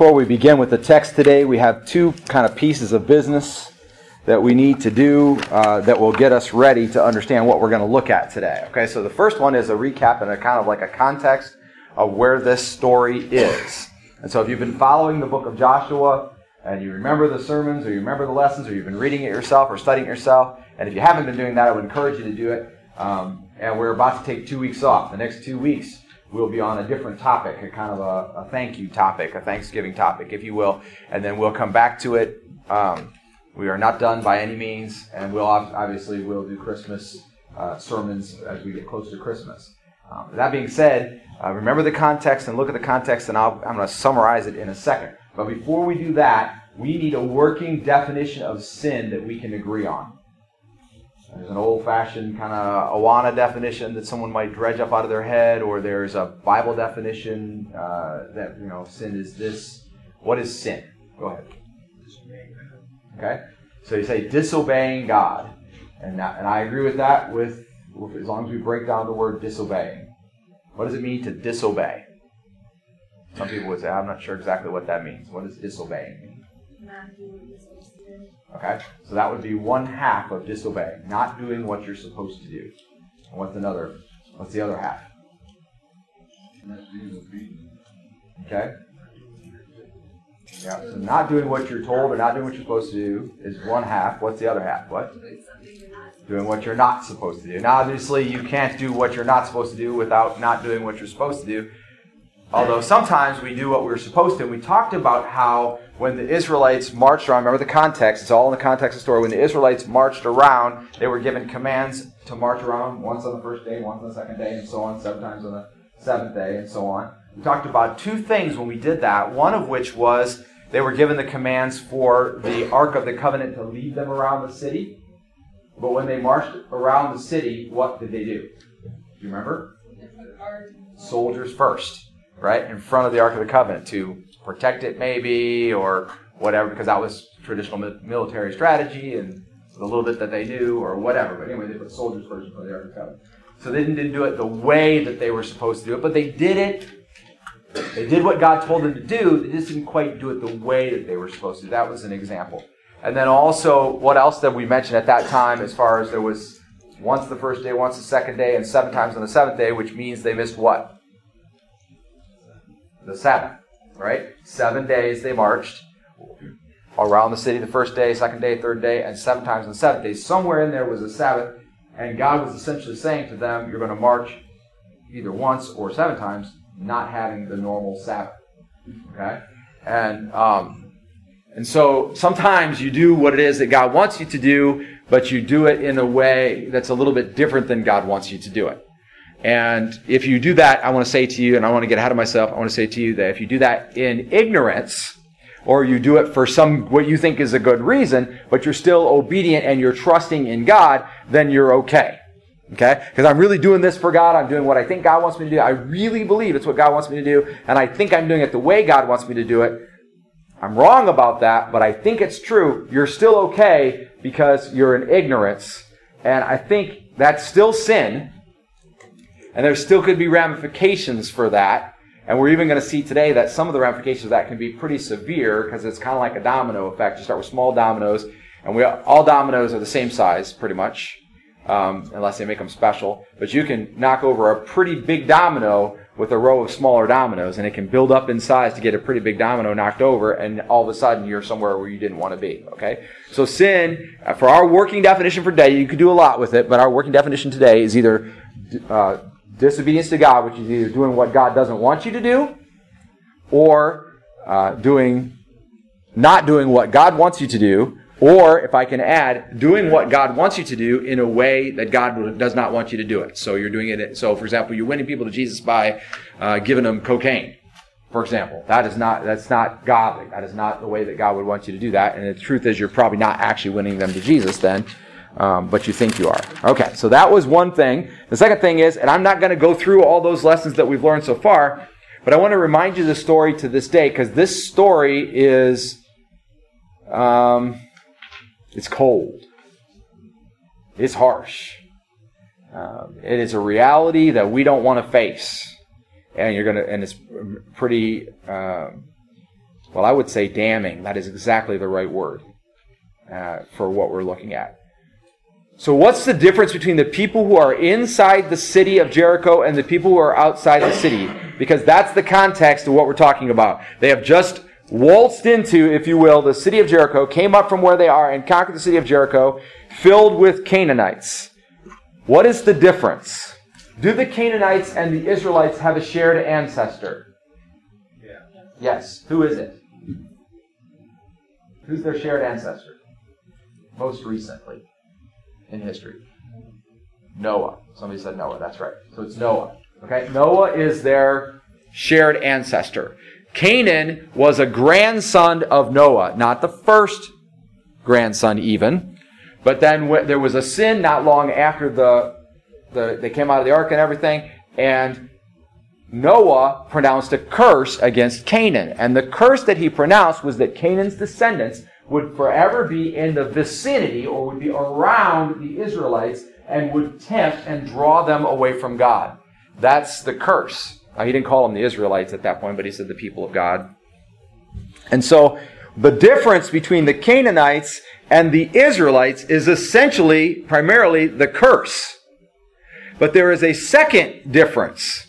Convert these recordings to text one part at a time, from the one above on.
Before we begin with the text today, we have two kind of pieces of business that we need to do uh, that will get us ready to understand what we're going to look at today. Okay, so the first one is a recap and a kind of like a context of where this story is. And so if you've been following the book of Joshua and you remember the sermons or you remember the lessons or you've been reading it yourself or studying it yourself, and if you haven't been doing that, I would encourage you to do it. Um, and we're about to take two weeks off. The next two weeks, we'll be on a different topic, a kind of a, a, thank you topic, a Thanksgiving topic, if you will, and then we'll come back to it. Um, we are not done by any means, and we'll obviously we'll do Christmas uh, sermons as we get closer to Christmas. Um, that being said, uh, remember the context and look at the context, and i I'm going to summarize it in a second. But before we do that, we need a working definition of sin that we can agree on. There's an old fashioned kind of Awana definition that someone might dredge up out of their head, or there's a Bible definition uh, that, you know, sin is this. What is sin? Go ahead. Okay? So you say disobeying God. And, that, and I agree with that with, with as long as we break down the word disobeying. What does it mean to disobey? Some people would say, I'm not sure exactly what that means. What does disobeying mean? Okay? So that would be one half of disobeying, not doing what you're supposed to do. And what's another? What's the other half? Okay? Yeah, so not doing what you're told or not doing what you're supposed to do is one half. What's the other half? What? Doing what you're not supposed to do. Now, obviously, you can't do what you're not supposed to do without not doing what you're supposed to do. Although sometimes we do what we're supposed to. And We talked about how when the Israelites marched around, remember the context, it's all in the context of the story. When the Israelites marched around, they were given commands to march around once on the first day, once on the second day, and so on, seven times on the seventh day, and so on. We talked about two things when we did that, one of which was they were given the commands for the Ark of the Covenant to lead them around the city. But when they marched around the city, what did they do? Do you remember? Soldiers first right, in front of the Ark of the Covenant to protect it, maybe, or whatever, because that was traditional military strategy and the little bit that they knew, or whatever. But anyway, they put soldiers first in front of the Ark of the Covenant. So they didn't do it the way that they were supposed to do it, but they did it. They did what God told them to do. They just didn't quite do it the way that they were supposed to. That was an example. And then also, what else did we mention at that time as far as there was once the first day, once the second day, and seven times on the seventh day, which means they missed what? The Sabbath, right? Seven days they marched around the city the first day, second day, third day, and seven times on the seventh day. Somewhere in there was a Sabbath, and God was essentially saying to them, You're going to march either once or seven times, not having the normal Sabbath. Okay? And um, and so sometimes you do what it is that God wants you to do, but you do it in a way that's a little bit different than God wants you to do it. And if you do that, I want to say to you, and I want to get ahead of myself, I want to say to you that if you do that in ignorance, or you do it for some, what you think is a good reason, but you're still obedient and you're trusting in God, then you're okay. Okay? Because I'm really doing this for God. I'm doing what I think God wants me to do. I really believe it's what God wants me to do, and I think I'm doing it the way God wants me to do it. I'm wrong about that, but I think it's true. You're still okay because you're in ignorance. And I think that's still sin, and there still could be ramifications for that. And we're even going to see today that some of the ramifications of that can be pretty severe because it's kind of like a domino effect. You start with small dominoes, and we all dominoes are the same size, pretty much, um, unless they make them special. But you can knock over a pretty big domino with a row of smaller dominoes, and it can build up in size to get a pretty big domino knocked over, and all of a sudden you're somewhere where you didn't want to be. Okay, so sin, for our working definition for today, you could do a lot with it, but our working definition today is either uh, disobedience to God, which is either doing what God doesn't want you to do, or uh, doing not doing what God wants you to do, or if I can add, doing what God wants you to do in a way that God does not want you to do it. So you're doing it. So, for example, you're winning people to Jesus by uh, giving them cocaine. For example, that is not that's not godly. That is not the way that God would want you to do that. And the truth is, you're probably not actually winning them to Jesus then um, but you think you are. Okay, so that was one thing. The second thing is, and I'm not going to go through all those lessons that we've learned so far, but I want to remind you the story to this day because this story is, um, it's cold. It's harsh. Um, it is a reality that we don't want to face, and you're gonna, and it's pretty. Um, Well, I would say damning. That is exactly the right word uh, for what we're looking at. So, what's the difference between the people who are inside the city of Jericho and the people who are outside the city? Because that's the context of what we're talking about. They have just waltzed into, if you will, the city of Jericho, came up from where they are and conquered the city of Jericho, filled with Canaanites. What is the difference? Do the Canaanites and the Israelites have a shared ancestor? Yeah. Yes. Who is it? Who's their shared ancestor? Most recently in history? Noah. Somebody said Noah. That's right. So it's Noah. Okay? Noah is their shared ancestor. Canaan was a grandson of Noah, not the first grandson even. But then there was a sin not long after the, the they came out of the ark and everything, and Noah pronounced a curse against Canaan. And the curse that he pronounced was that Canaan's descendants would forever be in the vicinity or would be around the Israelites and would tempt and draw them away from God. That's the curse. Now, he didn't call them the Israelites at that point, but he said the people of God. And so the difference between the Canaanites and the Israelites is essentially, primarily, the curse. But there is a second difference,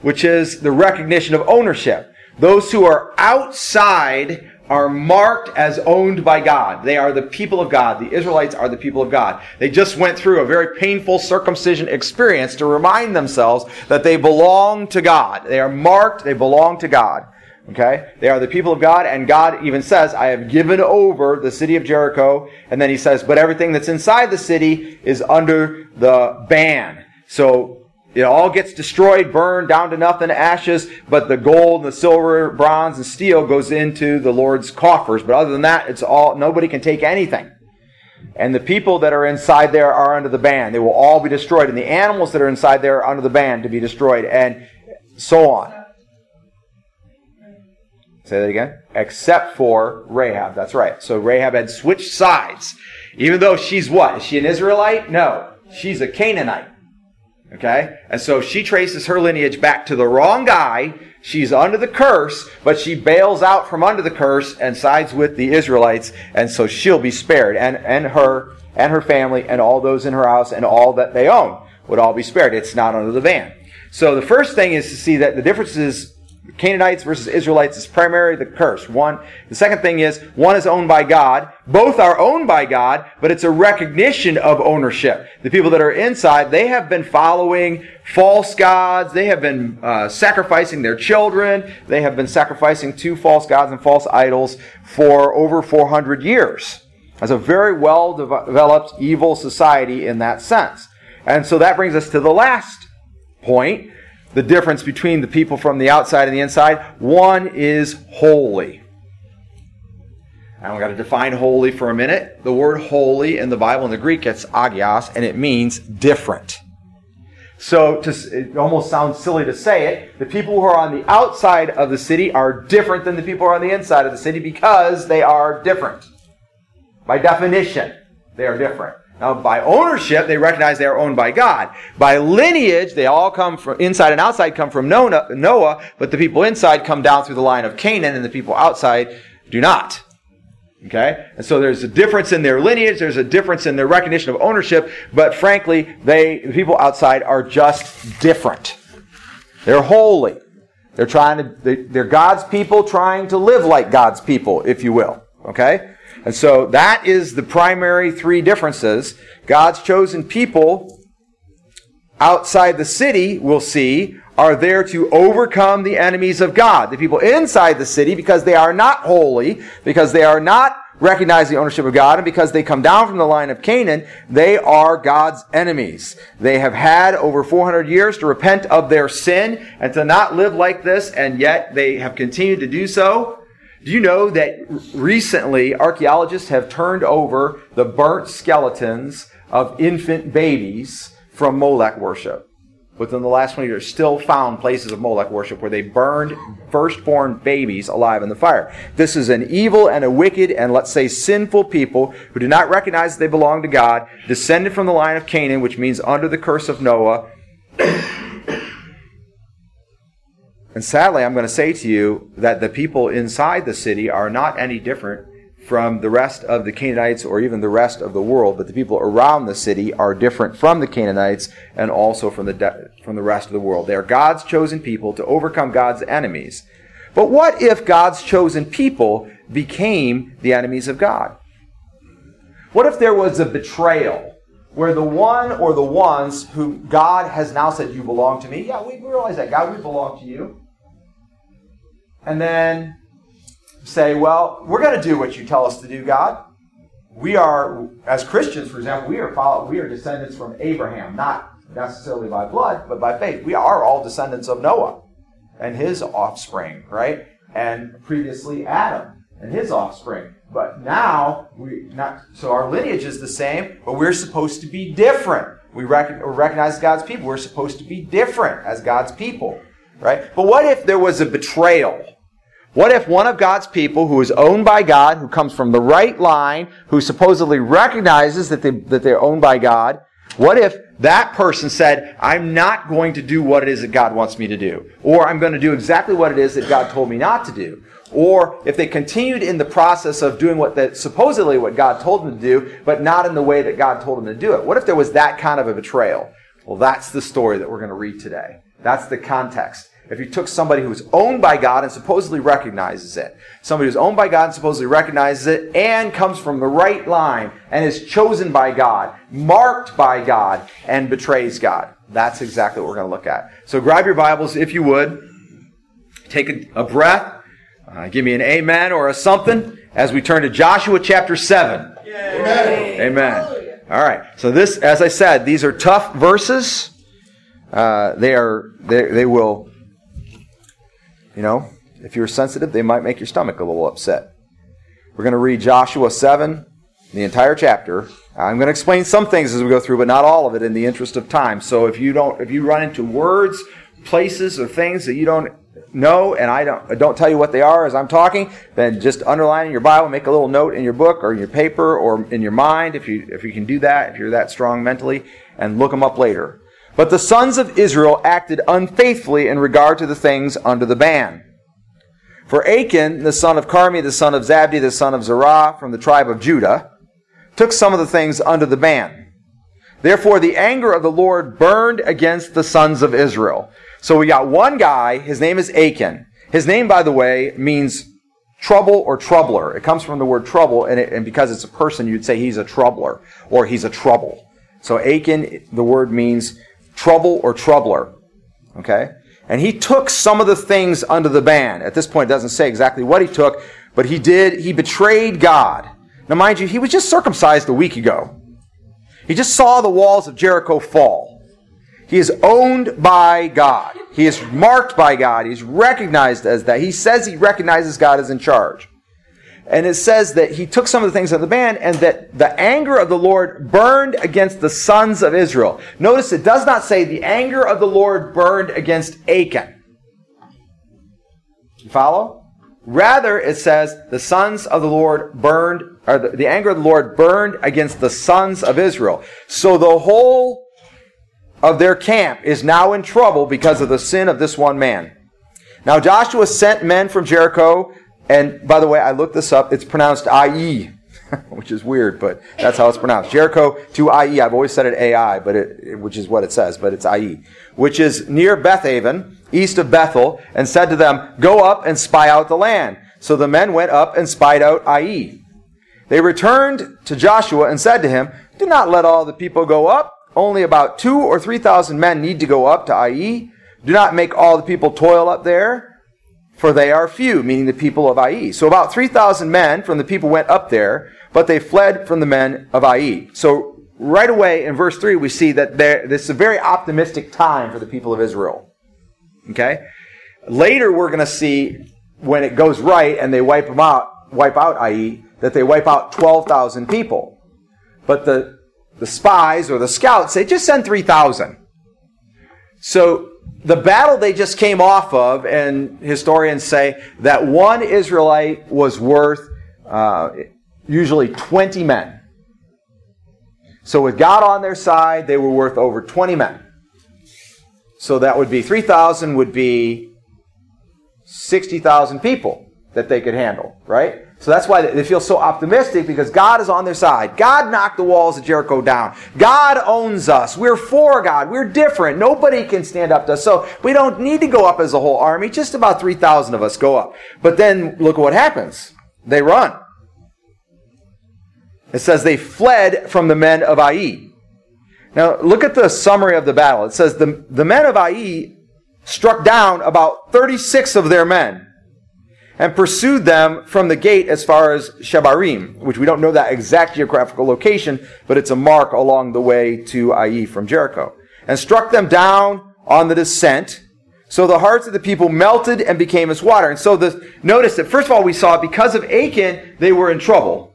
which is the recognition of ownership. Those who are outside are marked as owned by God. They are the people of God. The Israelites are the people of God. They just went through a very painful circumcision experience to remind themselves that they belong to God. They are marked, they belong to God. Okay? They are the people of God, and God even says, I have given over the city of Jericho. And then he says, but everything that's inside the city is under the ban. So it all gets destroyed, burned down to nothing, ashes, but the gold, and the silver, bronze, and steel goes into the Lord's coffers. But other than that, it's all, nobody can take anything. And the people that are inside there are under the ban. They will all be destroyed. And the animals that are inside there are under the ban to be destroyed. And so on. Say that again. Except for Rahab. That's right. So Rahab had switched sides. Even though she's what? Is she an Israelite? No. She's a Canaanite. Okay? And so she traces her lineage back to the wrong guy. She's under the curse, but she bails out from under the curse and sides with the Israelites, and so she'll be spared. And, and her and her family and all those in her house and all that they own would all be spared. It's not under the ban. So the first thing is to see that the difference is Canaanites versus Israelites is primarily the curse. One. The second thing is one is owned by God. Both are owned by God, but it's a recognition of ownership. The people that are inside, they have been following false gods. They have been uh, sacrificing their children. They have been sacrificing to false gods and false idols for over 400 years. As a very well developed evil society in that sense. And so that brings us to the last point the difference between the people from the outside and the inside. One is holy. And we've got to define holy for a minute. The word holy in the Bible in the Greek it's agios, and it means different. So to, it almost sounds silly to say it. The people who are on the outside of the city are different than the people who are on the inside of the city because they are different. By definition, they are different. Now, by ownership, they recognize they are owned by God. By lineage, they all come from inside and outside come from Noah, but the people inside come down through the line of Canaan, and the people outside do not. Okay? And so there's a difference in their lineage, there's a difference in their recognition of ownership, but frankly, they, the people outside are just different. They're holy. They're trying to, they're God's people trying to live like God's people, if you will. Okay? And so that is the primary three differences. God's chosen people outside the city, we'll see, are there to overcome the enemies of God. The people inside the city, because they are not holy, because they are not recognizing the ownership of God, and because they come down from the line of Canaan, they are God's enemies. They have had over 400 years to repent of their sin and to not live like this, and yet they have continued to do so. Do you know that recently archaeologists have turned over the burnt skeletons of infant babies from Molech worship? Within the last 20 years, still found places of Molech worship where they burned firstborn babies alive in the fire. This is an evil and a wicked and let's say sinful people who do not recognize that they belong to God, descended from the line of Canaan, which means under the curse of Noah. And sadly, I'm going to say to you that the people inside the city are not any different from the rest of the Canaanites or even the rest of the world, but the people around the city are different from the Canaanites and also from the, de- from the rest of the world. They are God's chosen people to overcome God's enemies. But what if God's chosen people became the enemies of God? What if there was a betrayal where the one or the ones who God has now said, You belong to me? Yeah, we realize that. God, we belong to you. And then say, Well, we're going to do what you tell us to do, God. We are, as Christians, for example, we are, follow, we are descendants from Abraham, not necessarily by blood, but by faith. We are all descendants of Noah and his offspring, right? And previously Adam and his offspring. But now we not so our lineage is the same, but we're supposed to be different. We recognize God's people. We're supposed to be different as God's people, right? But what if there was a betrayal? What if one of God's people who is owned by God, who comes from the right line, who supposedly recognizes that, they, that they're owned by God, what if that person said, I'm not going to do what it is that God wants me to do? Or I'm going to do exactly what it is that God told me not to do? Or if they continued in the process of doing what that supposedly what God told them to do, but not in the way that God told them to do it. What if there was that kind of a betrayal? Well, that's the story that we're going to read today. That's the context. If you took somebody who's owned by God and supposedly recognizes it, somebody who's owned by God and supposedly recognizes it and comes from the right line and is chosen by God, marked by God, and betrays God. That's exactly what we're going to look at. So grab your Bibles if you would. Take a, a breath uh, give me an amen or a something as we turn to Joshua chapter 7. Amen. Amen. All right. So this, as I said, these are tough verses. Uh, they are, they, they will, you know, if you're sensitive, they might make your stomach a little upset. We're going to read Joshua 7, the entire chapter. I'm going to explain some things as we go through, but not all of it in the interest of time. So if you don't, if you run into words, places, or things that you don't know and I don't, I don't tell you what they are as I'm talking, then just underline in your Bible, make a little note in your book or in your paper or in your mind if you, if you can do that, if you're that strong mentally, and look them up later. But the sons of Israel acted unfaithfully in regard to the things under the ban. For Achan, the son of Carmi, the son of Zabdi, the son of Zerah, from the tribe of Judah, took some of the things under the ban. Therefore, the anger of the Lord burned against the sons of Israel. So we got one guy, his name is Achan. His name, by the way, means trouble or troubler. It comes from the word trouble, and, it, and because it's a person, you'd say he's a troubler or he's a trouble. So Achan, the word means trouble or troubler. Okay? And he took some of the things under the ban. At this point, it doesn't say exactly what he took, but he did, he betrayed God. Now, mind you, he was just circumcised a week ago. He just saw the walls of Jericho fall. He is owned by God. He is marked by God. He's recognized as that. He says he recognizes God as in charge. And it says that he took some of the things of the ban and that the anger of the Lord burned against the sons of Israel. Notice it does not say the anger of the Lord burned against Achan. You follow? Rather, it says the sons of the Lord burned, or the, the anger of the Lord burned against the sons of Israel. So the whole of their camp is now in trouble because of the sin of this one man. Now Joshua sent men from Jericho, and by the way, I looked this up. It's pronounced I-E, which is weird, but that's how it's pronounced. Jericho to I-E. I've always said it A-I, but it, which is what it says, but it's I-E, which is near Bethaven, east of Bethel, and said to them, Go up and spy out the land. So the men went up and spied out IE. They returned to Joshua and said to him, Do not let all the people go up only about two or three thousand men need to go up to IE. Do not make all the people toil up there, for they are few, meaning the people of Ai. So about 3,000 men from the people went up there, but they fled from the men of Ai. So right away in verse 3, we see that there, this is a very optimistic time for the people of Israel. Okay? Later, we're going to see when it goes right and they wipe them out, wipe out Ai, that they wipe out 12,000 people. But the the spies or the scouts say, just send 3,000. So the battle they just came off of, and historians say that one Israelite was worth uh, usually 20 men. So with God on their side, they were worth over 20 men. So that would be 3,000 would be 60,000 people that they could handle, right? So that's why they feel so optimistic because God is on their side. God knocked the walls of Jericho down. God owns us. We're for God. We're different. Nobody can stand up to us. So we don't need to go up as a whole army. Just about 3,000 of us go up. But then look at what happens. They run. It says they fled from the men of Ai. Now look at the summary of the battle. It says the, the men of Ai struck down about 36 of their men and pursued them from the gate as far as Shebarim, which we don't know that exact geographical location, but it's a mark along the way to Ai from Jericho, and struck them down on the descent. So the hearts of the people melted and became as water. And so the, notice that first of all we saw because of Achan, they were in trouble.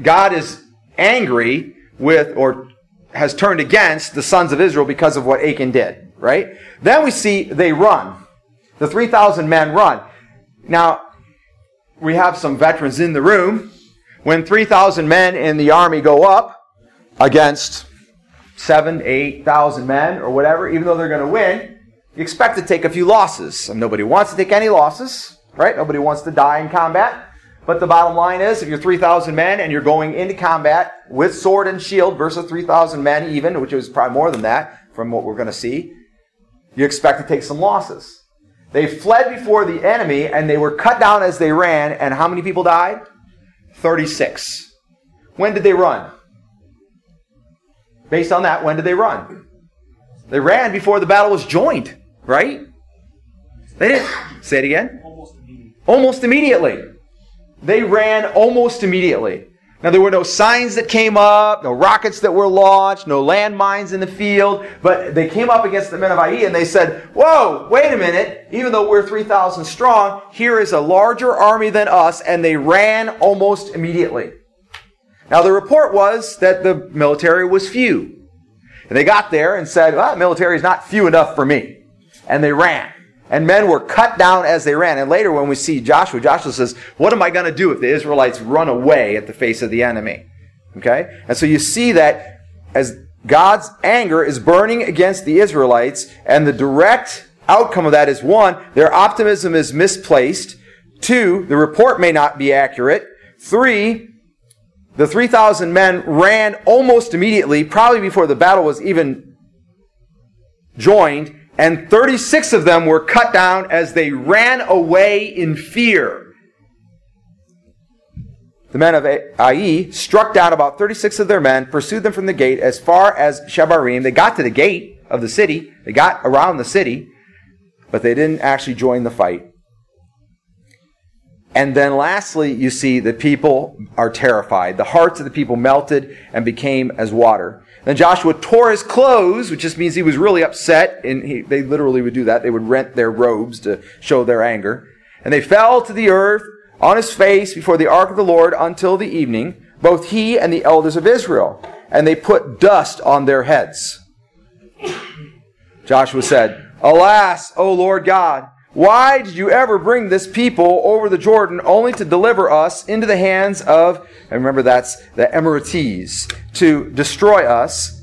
God is angry with, or has turned against the sons of Israel because of what Achan did, right? Then we see they run. The 3,000 men run. Now, we have some veterans in the room. When 3,000 men in the army go up against seven, 8,000 men or whatever, even though they're going to win, you expect to take a few losses. And nobody wants to take any losses, right? Nobody wants to die in combat. But the bottom line is, if you're 3,000 men and you're going into combat with sword and shield versus 3,000 men even, which is probably more than that from what we're going to see, you expect to take some losses. They fled before the enemy and they were cut down as they ran. And how many people died? 36. When did they run? Based on that, when did they run? They ran before the battle was joined, right? They didn't. Say it again. Almost immediately. Almost immediately. They ran almost immediately. Now, there were no signs that came up, no rockets that were launched, no landmines in the field, but they came up against the men of Ai and they said, Whoa, wait a minute, even though we're 3,000 strong, here is a larger army than us, and they ran almost immediately. Now, the report was that the military was few. And they got there and said, Well, military is not few enough for me. And they ran. And men were cut down as they ran. And later, when we see Joshua, Joshua says, What am I going to do if the Israelites run away at the face of the enemy? Okay? And so you see that as God's anger is burning against the Israelites, and the direct outcome of that is one, their optimism is misplaced. Two, the report may not be accurate. Three, the 3,000 men ran almost immediately, probably before the battle was even joined and 36 of them were cut down as they ran away in fear. The men of Ai struck down about 36 of their men, pursued them from the gate as far as Shebarim. They got to the gate of the city, they got around the city, but they didn't actually join the fight. And then lastly, you see the people are terrified. The hearts of the people melted and became as water. Then Joshua tore his clothes, which just means he was really upset, and he, they literally would do that. They would rent their robes to show their anger. And they fell to the earth on his face before the ark of the Lord until the evening, both he and the elders of Israel. And they put dust on their heads. Joshua said, Alas, O Lord God, why did you ever bring this people over the Jordan only to deliver us into the hands of, and remember that's the Amorites, to destroy us?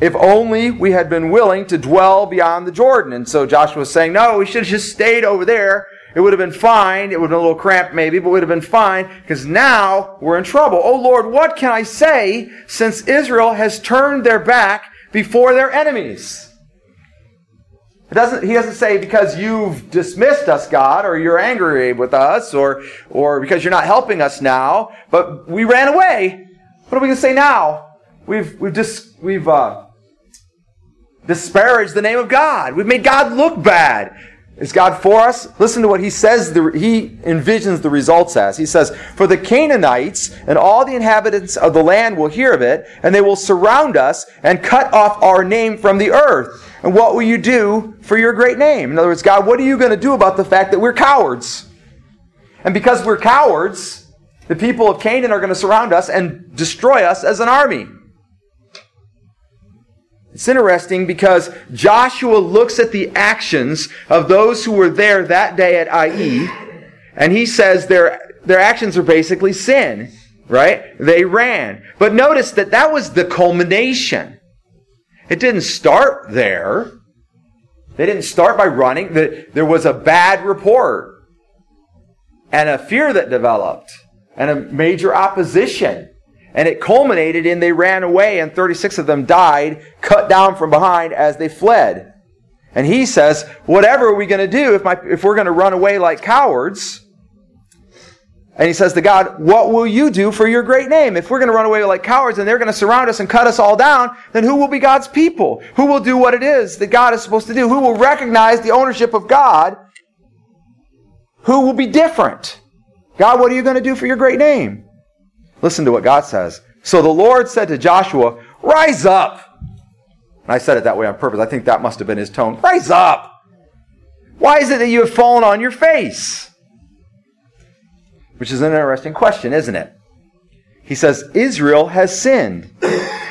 If only we had been willing to dwell beyond the Jordan. And so Joshua was saying, no, we should have just stayed over there. It would have been fine. It would have been a little cramped maybe, but it would have been fine because now we're in trouble. Oh Lord, what can I say since Israel has turned their back before their enemies? It doesn't, he doesn't say because you've dismissed us, God, or you're angry with us, or, or because you're not helping us now, but we ran away. What are we going to say now? We've, we've, dis, we've uh, disparaged the name of God. We've made God look bad. Is God for us? Listen to what he says, the, he envisions the results as. He says, For the Canaanites and all the inhabitants of the land will hear of it, and they will surround us and cut off our name from the earth. And what will you do for your great name? In other words, God, what are you going to do about the fact that we're cowards? And because we're cowards, the people of Canaan are going to surround us and destroy us as an army. It's interesting because Joshua looks at the actions of those who were there that day at Ai, and he says their, their actions are basically sin, right? They ran. But notice that that was the culmination. It didn't start there. They didn't start by running. There was a bad report and a fear that developed and a major opposition. And it culminated in they ran away and 36 of them died, cut down from behind as they fled. And he says, whatever are we going to do if, my, if we're going to run away like cowards? And he says to God, what will you do for your great name? If we're going to run away like cowards and they're going to surround us and cut us all down, then who will be God's people? Who will do what it is that God is supposed to do? Who will recognize the ownership of God? Who will be different? God, what are you going to do for your great name? Listen to what God says. So the Lord said to Joshua, Rise up. And I said it that way on purpose. I think that must have been his tone. Rise up. Why is it that you have fallen on your face? Which is an interesting question, isn't it? He says, Israel has sinned,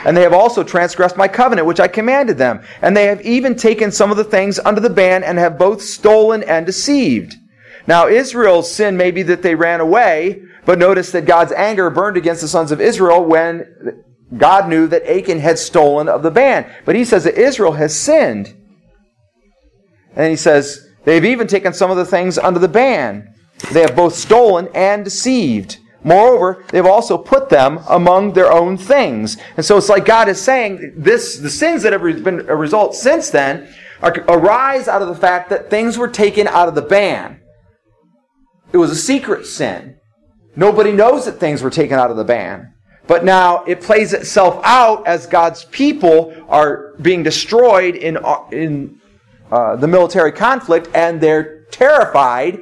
and they have also transgressed my covenant, which I commanded them. And they have even taken some of the things under the ban and have both stolen and deceived. Now, Israel's sin may be that they ran away, but notice that God's anger burned against the sons of Israel when God knew that Achan had stolen of the ban. But he says that Israel has sinned. And he says, they've even taken some of the things under the ban. They have both stolen and deceived. Moreover, they've also put them among their own things. And so it's like God is saying, this, the sins that have been a result since then are, arise out of the fact that things were taken out of the ban. It was a secret sin. Nobody knows that things were taken out of the ban. But now it plays itself out as God's people are being destroyed in, in uh, the military conflict and they're terrified.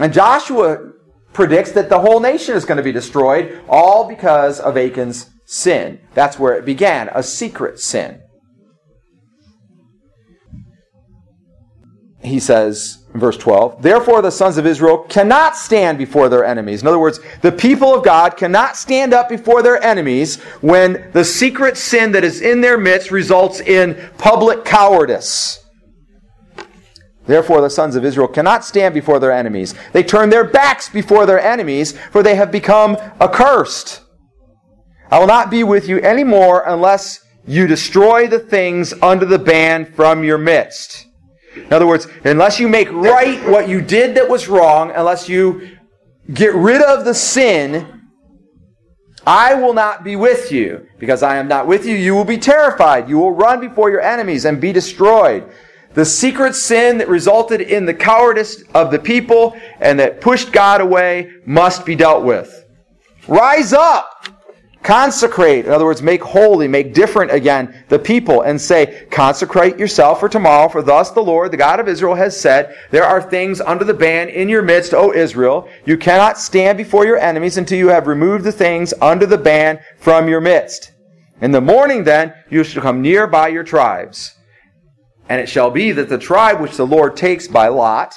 And Joshua predicts that the whole nation is going to be destroyed, all because of Achan's sin. That's where it began, a secret sin. He says, verse 12. Therefore, the sons of Israel cannot stand before their enemies. In other words, the people of God cannot stand up before their enemies when the secret sin that is in their midst results in public cowardice. Therefore, the sons of Israel cannot stand before their enemies. They turn their backs before their enemies, for they have become accursed. I will not be with you anymore unless you destroy the things under the ban from your midst. In other words, unless you make right what you did that was wrong, unless you get rid of the sin, I will not be with you. Because I am not with you, you will be terrified. You will run before your enemies and be destroyed. The secret sin that resulted in the cowardice of the people and that pushed God away must be dealt with. Rise up! Consecrate, in other words, make holy, make different again the people, and say, Consecrate yourself for tomorrow, for thus the Lord, the God of Israel, has said, There are things under the ban in your midst, O Israel. You cannot stand before your enemies until you have removed the things under the ban from your midst. In the morning, then, you shall come near by your tribes. And it shall be that the tribe which the Lord takes by lot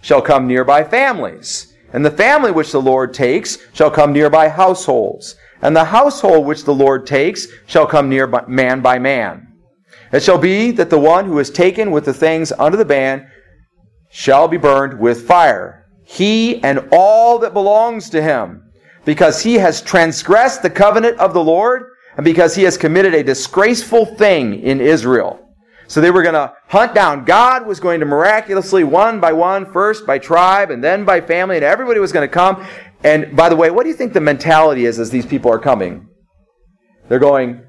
shall come near by families. And the family which the Lord takes shall come near by households and the household which the Lord takes shall come near by man by man. It shall be that the one who is taken with the things under the ban shall be burned with fire, he and all that belongs to him, because he has transgressed the covenant of the Lord, and because he has committed a disgraceful thing in Israel. So they were going to hunt down. God was going to miraculously, one by one, first by tribe and then by family, and everybody was going to come and by the way, what do you think the mentality is as these people are coming? They're going,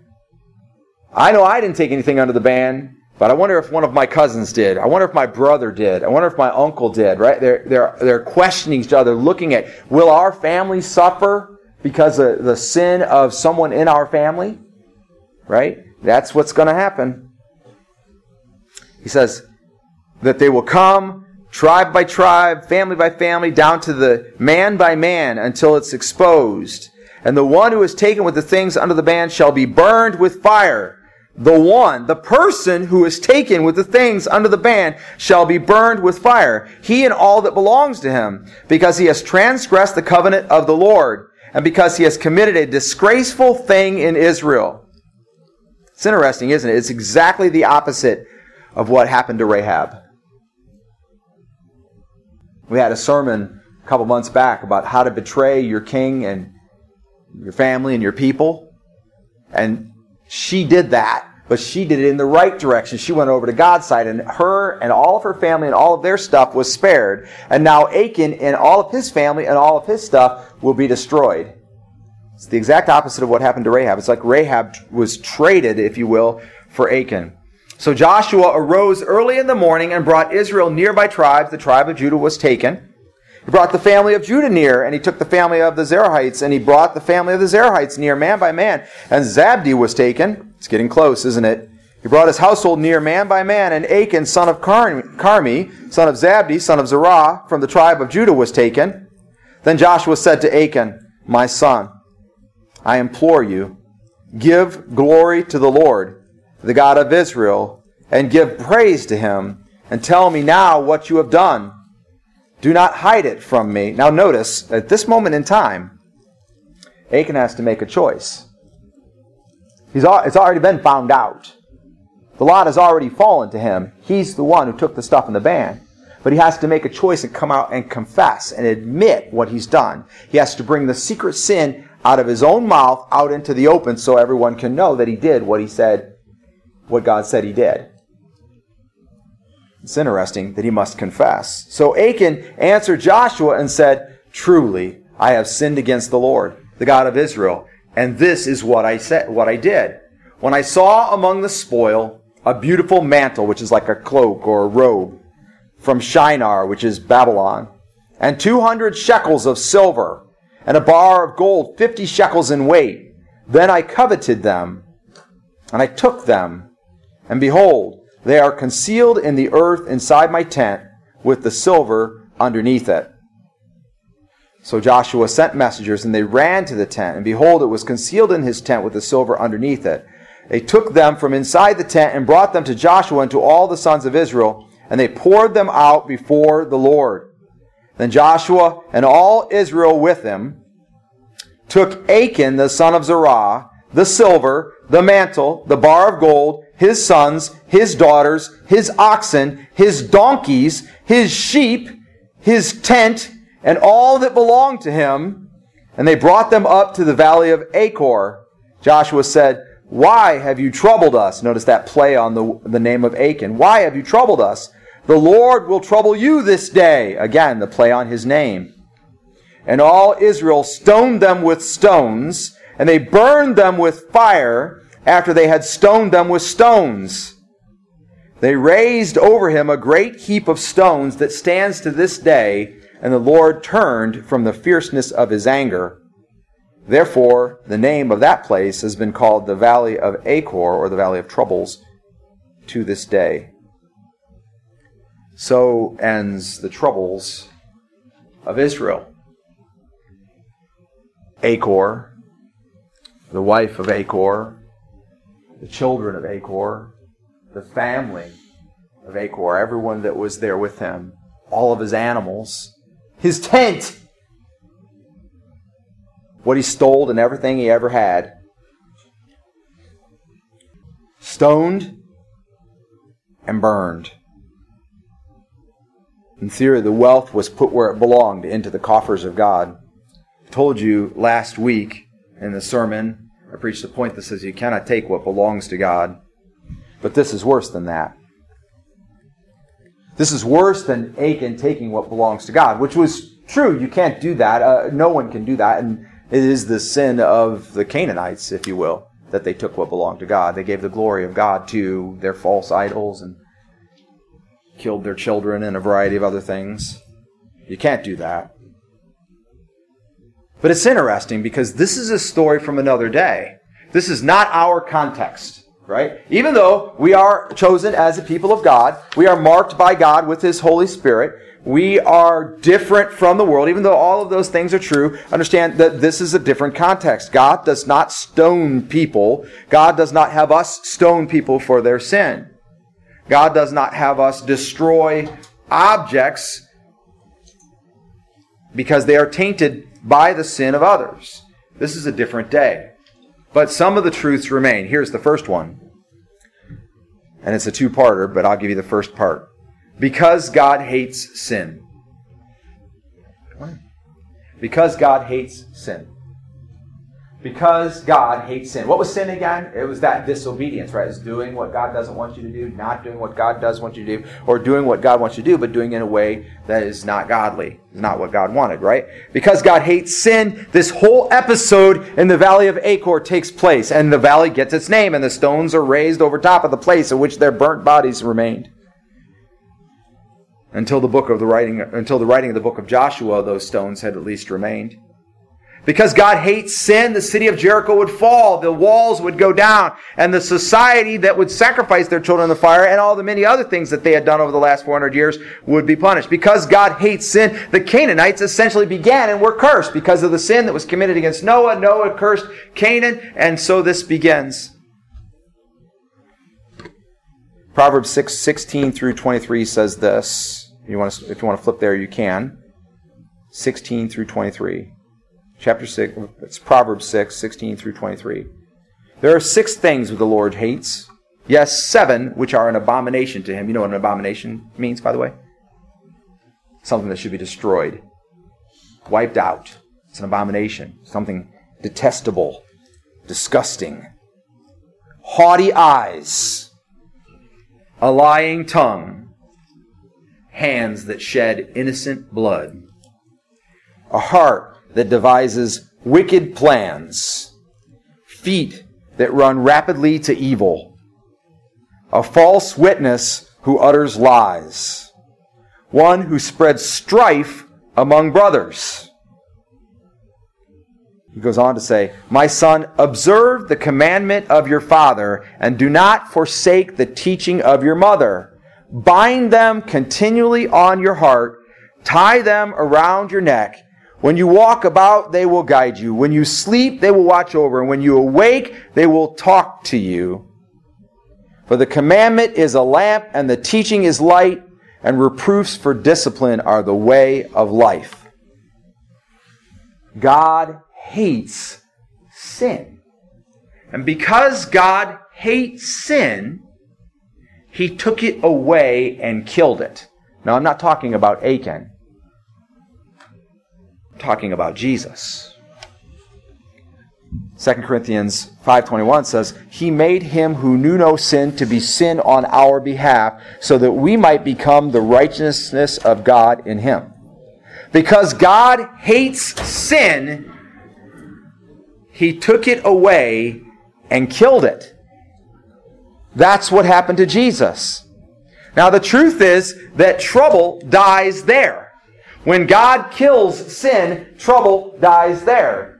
I know I didn't take anything under the ban, but I wonder if one of my cousins did. I wonder if my brother did. I wonder if my uncle did, right? They're, they're, they're questioning each other, looking at, will our family suffer because of the sin of someone in our family? Right? That's what's going to happen. He says that they will come tribe by tribe, family by family, down to the man by man until it's exposed. And the one who is taken with the things under the ban shall be burned with fire. The one, the person who is taken with the things under the ban shall be burned with fire, he and all that belongs to him, because he has transgressed the covenant of the Lord, and because he has committed a disgraceful thing in Israel. It's interesting, isn't it? It's exactly the opposite of what happened to Rahab. We had a sermon a couple months back about how to betray your king and your family and your people. And she did that but she did it in the right direction. She went over to God's side, and her and all of her family and all of their stuff was spared. And now Achan and all of his family and all of his stuff will be destroyed. It's the exact opposite of what happened to Rahab. It's like Rahab was traded, if you will, for Achan. So Joshua arose early in the morning and brought Israel near by tribes. The tribe of Judah was taken. He brought the family of Judah near, and he took the family of the Zerahites, and he brought the family of the Zerahites near, man by man. And Zabdi was taken. It's getting close, isn't it? He brought his household near, man by man, and Achan, son of Carmi, son of Zabdi, son of Zerah, from the tribe of Judah, was taken. Then Joshua said to Achan, My son, I implore you, give glory to the Lord, the God of Israel, and give praise to him, and tell me now what you have done. Do not hide it from me. Now, notice, at this moment in time, Achan has to make a choice. He's, it's already been found out. The lot has already fallen to him. He's the one who took the stuff in the ban. But he has to make a choice and come out and confess and admit what he's done. He has to bring the secret sin out of his own mouth out into the open so everyone can know that he did what he said, what God said he did. It's interesting that he must confess. So Achan answered Joshua and said, Truly, I have sinned against the Lord, the God of Israel, and this is what I said, what I did. When I saw among the spoil a beautiful mantle, which is like a cloak or a robe, from Shinar, which is Babylon, and 200 shekels of silver, and a bar of gold, 50 shekels in weight, then I coveted them, and I took them, and behold, they are concealed in the earth inside my tent with the silver underneath it. So Joshua sent messengers, and they ran to the tent, and behold, it was concealed in his tent with the silver underneath it. They took them from inside the tent and brought them to Joshua and to all the sons of Israel, and they poured them out before the Lord. Then Joshua and all Israel with him took Achan the son of Zerah, the silver, the mantle, the bar of gold, his sons, his daughters, his oxen, his donkeys, his sheep, his tent, and all that belonged to him, and they brought them up to the valley of Achor. Joshua said, Why have you troubled us? Notice that play on the, the name of Achan. Why have you troubled us? The Lord will trouble you this day. Again, the play on his name. And all Israel stoned them with stones, and they burned them with fire after they had stoned them with stones. They raised over him a great heap of stones that stands to this day, and the Lord turned from the fierceness of his anger. Therefore, the name of that place has been called the Valley of Achor, or the Valley of Troubles, to this day. So ends the troubles of Israel. Achor, the wife of Achor, the children of Achor, the family of Achor, everyone that was there with him, all of his animals, his tent, what he stole and everything he ever had. Stoned and burned. In theory, the wealth was put where it belonged, into the coffers of God. I told you last week in the sermon I preached a point that says you cannot take what belongs to God. But this is worse than that. This is worse than Achan taking what belongs to God, which was true. You can't do that. Uh, no one can do that. And it is the sin of the Canaanites, if you will, that they took what belonged to God. They gave the glory of God to their false idols and killed their children and a variety of other things. You can't do that. But it's interesting because this is a story from another day. This is not our context, right? Even though we are chosen as a people of God, we are marked by God with His Holy Spirit. We are different from the world, even though all of those things are true. Understand that this is a different context. God does not stone people. God does not have us stone people for their sin. God does not have us destroy objects because they are tainted by the sin of others. This is a different day. But some of the truths remain. Here's the first one. And it's a two parter, but I'll give you the first part. Because God hates sin. Because God hates sin. Because God hates sin. What was sin again? It was that disobedience, right? It's doing what God doesn't want you to do, not doing what God does want you to do, or doing what God wants you to do, but doing it in a way that is not godly. Is not what God wanted, right? Because God hates sin, this whole episode in the valley of Achor takes place, and the valley gets its name, and the stones are raised over top of the place in which their burnt bodies remained. Until the book of the writing until the writing of the book of Joshua, those stones had at least remained. Because God hates sin, the city of Jericho would fall, the walls would go down, and the society that would sacrifice their children in the fire and all the many other things that they had done over the last 400 years would be punished. Because God hates sin, the Canaanites essentially began and were cursed because of the sin that was committed against Noah. Noah cursed Canaan, and so this begins. Proverbs 6, 16 through 23 says this. If you, want to, if you want to flip there, you can. 16 through 23 chapter 6, it's Proverbs 6, 16 through 23. There are six things the Lord hates. Yes, seven which are an abomination to him. You know what an abomination means, by the way? Something that should be destroyed, wiped out. It's an abomination, something detestable, disgusting. Haughty eyes, a lying tongue, hands that shed innocent blood, a heart that devises wicked plans, feet that run rapidly to evil, a false witness who utters lies, one who spreads strife among brothers. He goes on to say, My son, observe the commandment of your father, and do not forsake the teaching of your mother. Bind them continually on your heart, tie them around your neck when you walk about, they will guide you. When you sleep, they will watch over. And when you awake, they will talk to you. For the commandment is a lamp, and the teaching is light, and reproofs for discipline are the way of life. God hates sin. And because God hates sin, he took it away and killed it. Now, I'm not talking about Achan talking about Jesus. 2 Corinthians 5:21 says, "He made him who knew no sin to be sin on our behalf, so that we might become the righteousness of God in him." Because God hates sin, he took it away and killed it. That's what happened to Jesus. Now the truth is that trouble dies there. When God kills sin, trouble dies there.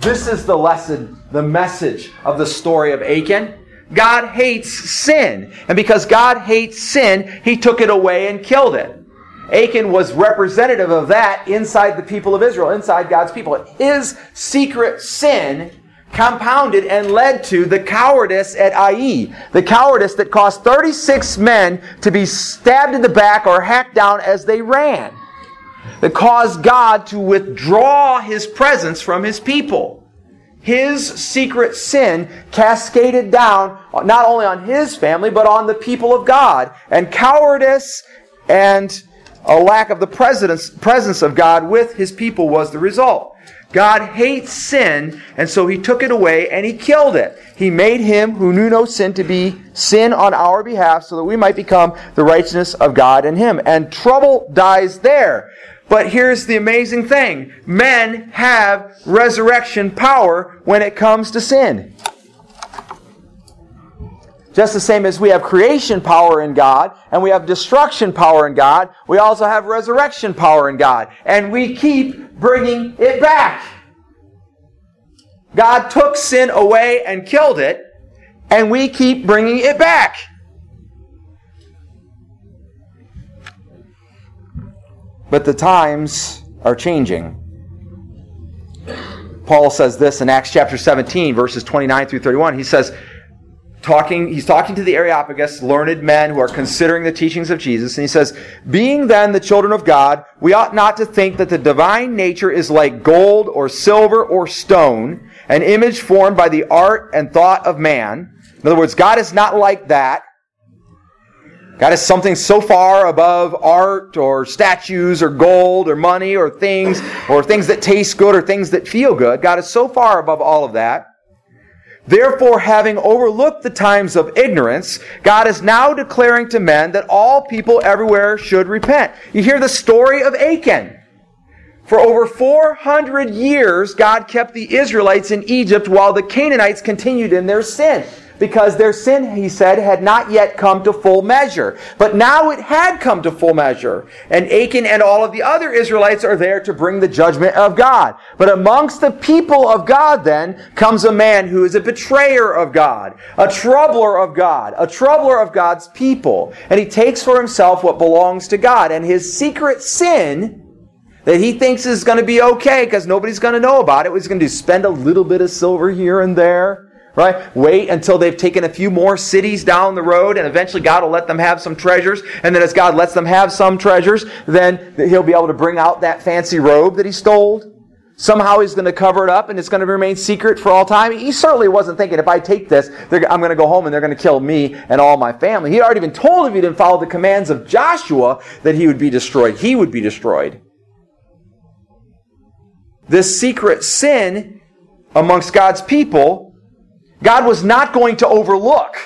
This is the lesson, the message of the story of Achan. God hates sin. And because God hates sin, he took it away and killed it. Achan was representative of that inside the people of Israel, inside God's people. His secret sin compounded and led to the cowardice at Ai. The cowardice that caused 36 men to be stabbed in the back or hacked down as they ran that caused God to withdraw his presence from his people. His secret sin cascaded down not only on his family, but on the people of God. And cowardice and a lack of the presence of God with his people was the result. God hates sin, and so he took it away and he killed it. He made him who knew no sin to be sin on our behalf so that we might become the righteousness of God in him. And trouble dies there. But here's the amazing thing men have resurrection power when it comes to sin. Just the same as we have creation power in God and we have destruction power in God, we also have resurrection power in God. And we keep bringing it back. God took sin away and killed it, and we keep bringing it back. But the times are changing. Paul says this in Acts chapter 17, verses 29 through 31. He says, talking, he's talking to the Areopagus, learned men who are considering the teachings of Jesus, and he says, Being then the children of God, we ought not to think that the divine nature is like gold or silver or stone, an image formed by the art and thought of man. In other words, God is not like that. God is something so far above art or statues or gold or money or things or things that taste good or things that feel good. God is so far above all of that. Therefore, having overlooked the times of ignorance, God is now declaring to men that all people everywhere should repent. You hear the story of Achan. For over 400 years, God kept the Israelites in Egypt while the Canaanites continued in their sin because their sin, he said, had not yet come to full measure. But now it had come to full measure. And Achan and all of the other Israelites are there to bring the judgment of God. But amongst the people of God then comes a man who is a betrayer of God, a troubler of God, a troubler of God's people. And he takes for himself what belongs to God. And his secret sin that he thinks is going to be okay because nobody's going to know about it. He's going to spend a little bit of silver here and there right? Wait until they've taken a few more cities down the road, and eventually God will let them have some treasures. And then as God lets them have some treasures, then He'll be able to bring out that fancy robe that He stole. Somehow He's going to cover it up, and it's going to remain secret for all time. He certainly wasn't thinking, if I take this, I'm going to go home and they're going to kill me and all my family. He had already been told if he didn't follow the commands of Joshua that he would be destroyed. He would be destroyed. This secret sin amongst God's people God was not going to overlook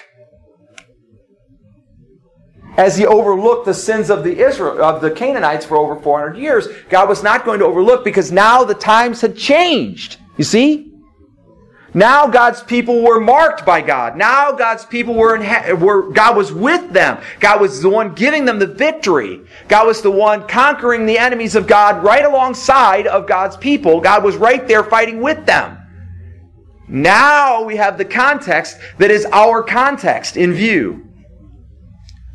as he overlooked the sins of the Israel of the Canaanites for over 400 years. God was not going to overlook because now the times had changed. You see? Now God's people were marked by God. Now God's people were, in, were God was with them. God was the one giving them the victory. God was the one conquering the enemies of God right alongside of God's people. God was right there fighting with them. Now we have the context that is our context in view.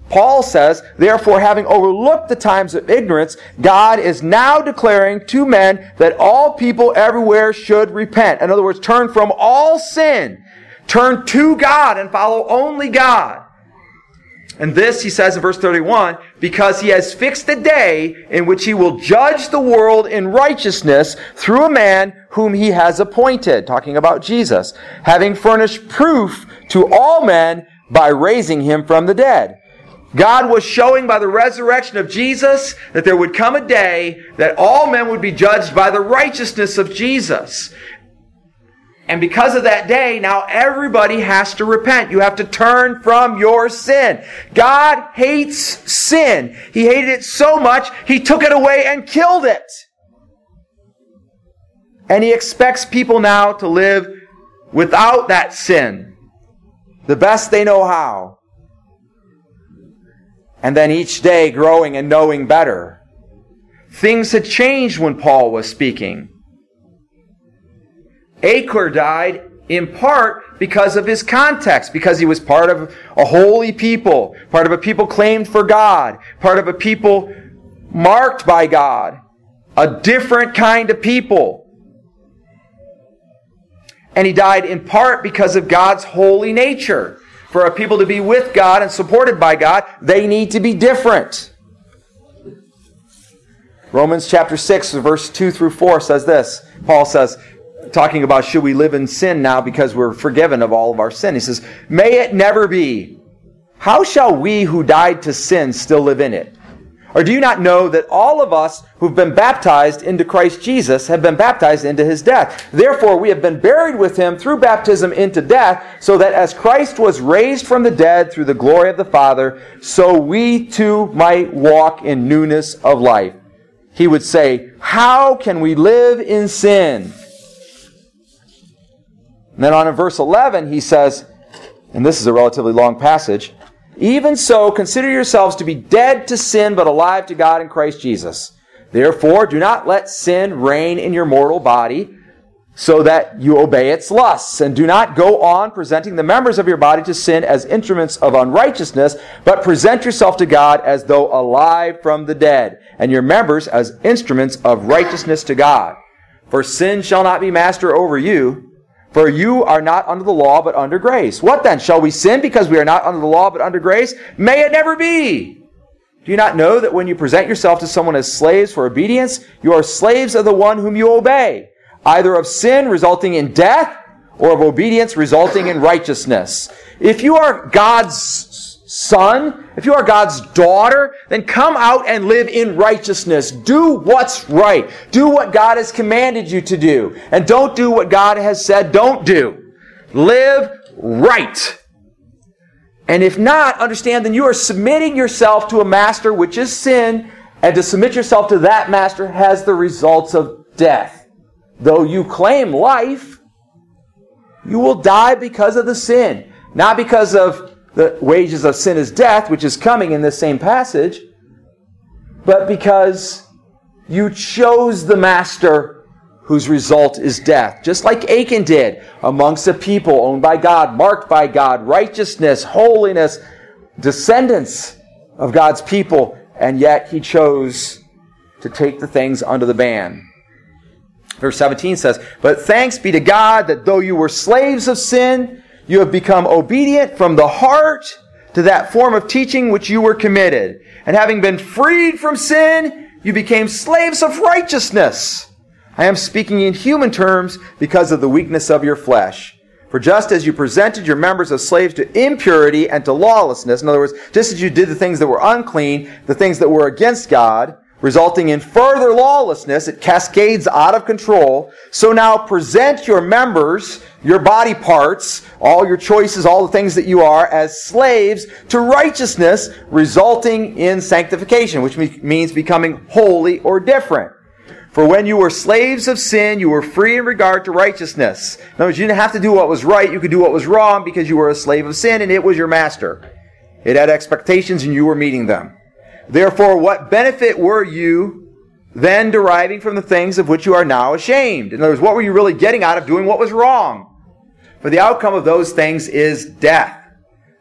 Paul says, therefore, having overlooked the times of ignorance, God is now declaring to men that all people everywhere should repent. In other words, turn from all sin, turn to God and follow only God. And this, he says in verse 31, because he has fixed a day in which he will judge the world in righteousness through a man whom he has appointed, talking about Jesus, having furnished proof to all men by raising him from the dead. God was showing by the resurrection of Jesus that there would come a day that all men would be judged by the righteousness of Jesus. And because of that day, now everybody has to repent. You have to turn from your sin. God hates sin. He hated it so much, He took it away and killed it. And He expects people now to live without that sin. The best they know how. And then each day growing and knowing better. Things had changed when Paul was speaking. Achan died in part because of his context, because he was part of a holy people, part of a people claimed for God, part of a people marked by God, a different kind of people. And he died in part because of God's holy nature. For a people to be with God and supported by God, they need to be different. Romans chapter 6, verse 2 through 4 says this. Paul says, talking about should we live in sin now because we're forgiven of all of our sin. He says, May it never be. How shall we who died to sin still live in it? Or do you not know that all of us who've been baptized into Christ Jesus have been baptized into his death? Therefore, we have been buried with him through baptism into death, so that as Christ was raised from the dead through the glory of the Father, so we too might walk in newness of life. He would say, How can we live in sin? And then on in verse 11, he says, and this is a relatively long passage, even so, consider yourselves to be dead to sin, but alive to God in Christ Jesus. Therefore, do not let sin reign in your mortal body, so that you obey its lusts. And do not go on presenting the members of your body to sin as instruments of unrighteousness, but present yourself to God as though alive from the dead, and your members as instruments of righteousness to God. For sin shall not be master over you, for you are not under the law, but under grace. What then? Shall we sin because we are not under the law, but under grace? May it never be! Do you not know that when you present yourself to someone as slaves for obedience, you are slaves of the one whom you obey, either of sin resulting in death, or of obedience resulting in righteousness? If you are God's son, if you are God's daughter, then come out and live in righteousness. Do what's right. Do what God has commanded you to do. And don't do what God has said don't do. Live right. And if not, understand then you are submitting yourself to a master, which is sin, and to submit yourself to that master has the results of death. Though you claim life, you will die because of the sin. Not because of the wages of sin is death, which is coming in this same passage, but because you chose the master whose result is death. Just like Achan did amongst a people owned by God, marked by God, righteousness, holiness, descendants of God's people, and yet he chose to take the things under the ban. Verse 17 says, But thanks be to God that though you were slaves of sin, you have become obedient from the heart to that form of teaching which you were committed. And having been freed from sin, you became slaves of righteousness. I am speaking in human terms because of the weakness of your flesh. For just as you presented your members as slaves to impurity and to lawlessness, in other words, just as you did the things that were unclean, the things that were against God, resulting in further lawlessness. It cascades out of control. So now present your members, your body parts, all your choices, all the things that you are as slaves to righteousness, resulting in sanctification, which means becoming holy or different. For when you were slaves of sin, you were free in regard to righteousness. In other words, you didn't have to do what was right, you could do what was wrong because you were a slave of sin and it was your master. It had expectations and you were meeting them. Therefore, what benefit were you then deriving from the things of which you are now ashamed? In other words, what were you really getting out of doing what was wrong? For the outcome of those things is death.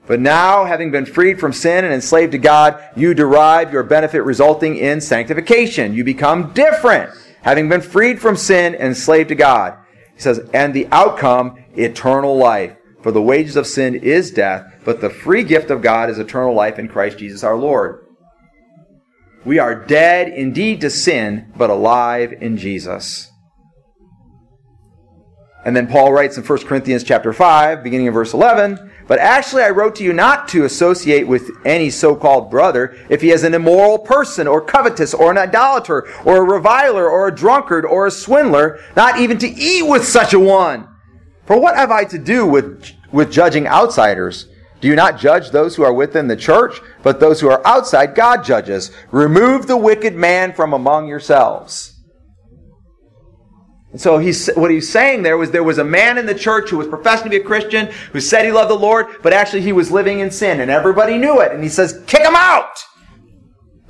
But now, having been freed from sin and enslaved to God, you derive your benefit resulting in sanctification. You become different, having been freed from sin and enslaved to God. He says, and the outcome, eternal life. For the wages of sin is death, but the free gift of God is eternal life in Christ Jesus our Lord. We are dead indeed to sin, but alive in Jesus. And then Paul writes in 1 Corinthians chapter 5, beginning in verse 11, But actually I wrote to you not to associate with any so-called brother if he is an immoral person, or covetous, or an idolater, or a reviler, or a drunkard, or a swindler, not even to eat with such a one. For what have I to do with, with judging outsiders? Do you not judge those who are within the church, but those who are outside God judges? Remove the wicked man from among yourselves. And so he's, what he's saying there was there was a man in the church who was professing to be a Christian, who said he loved the Lord, but actually he was living in sin, and everybody knew it. And he says, kick him out!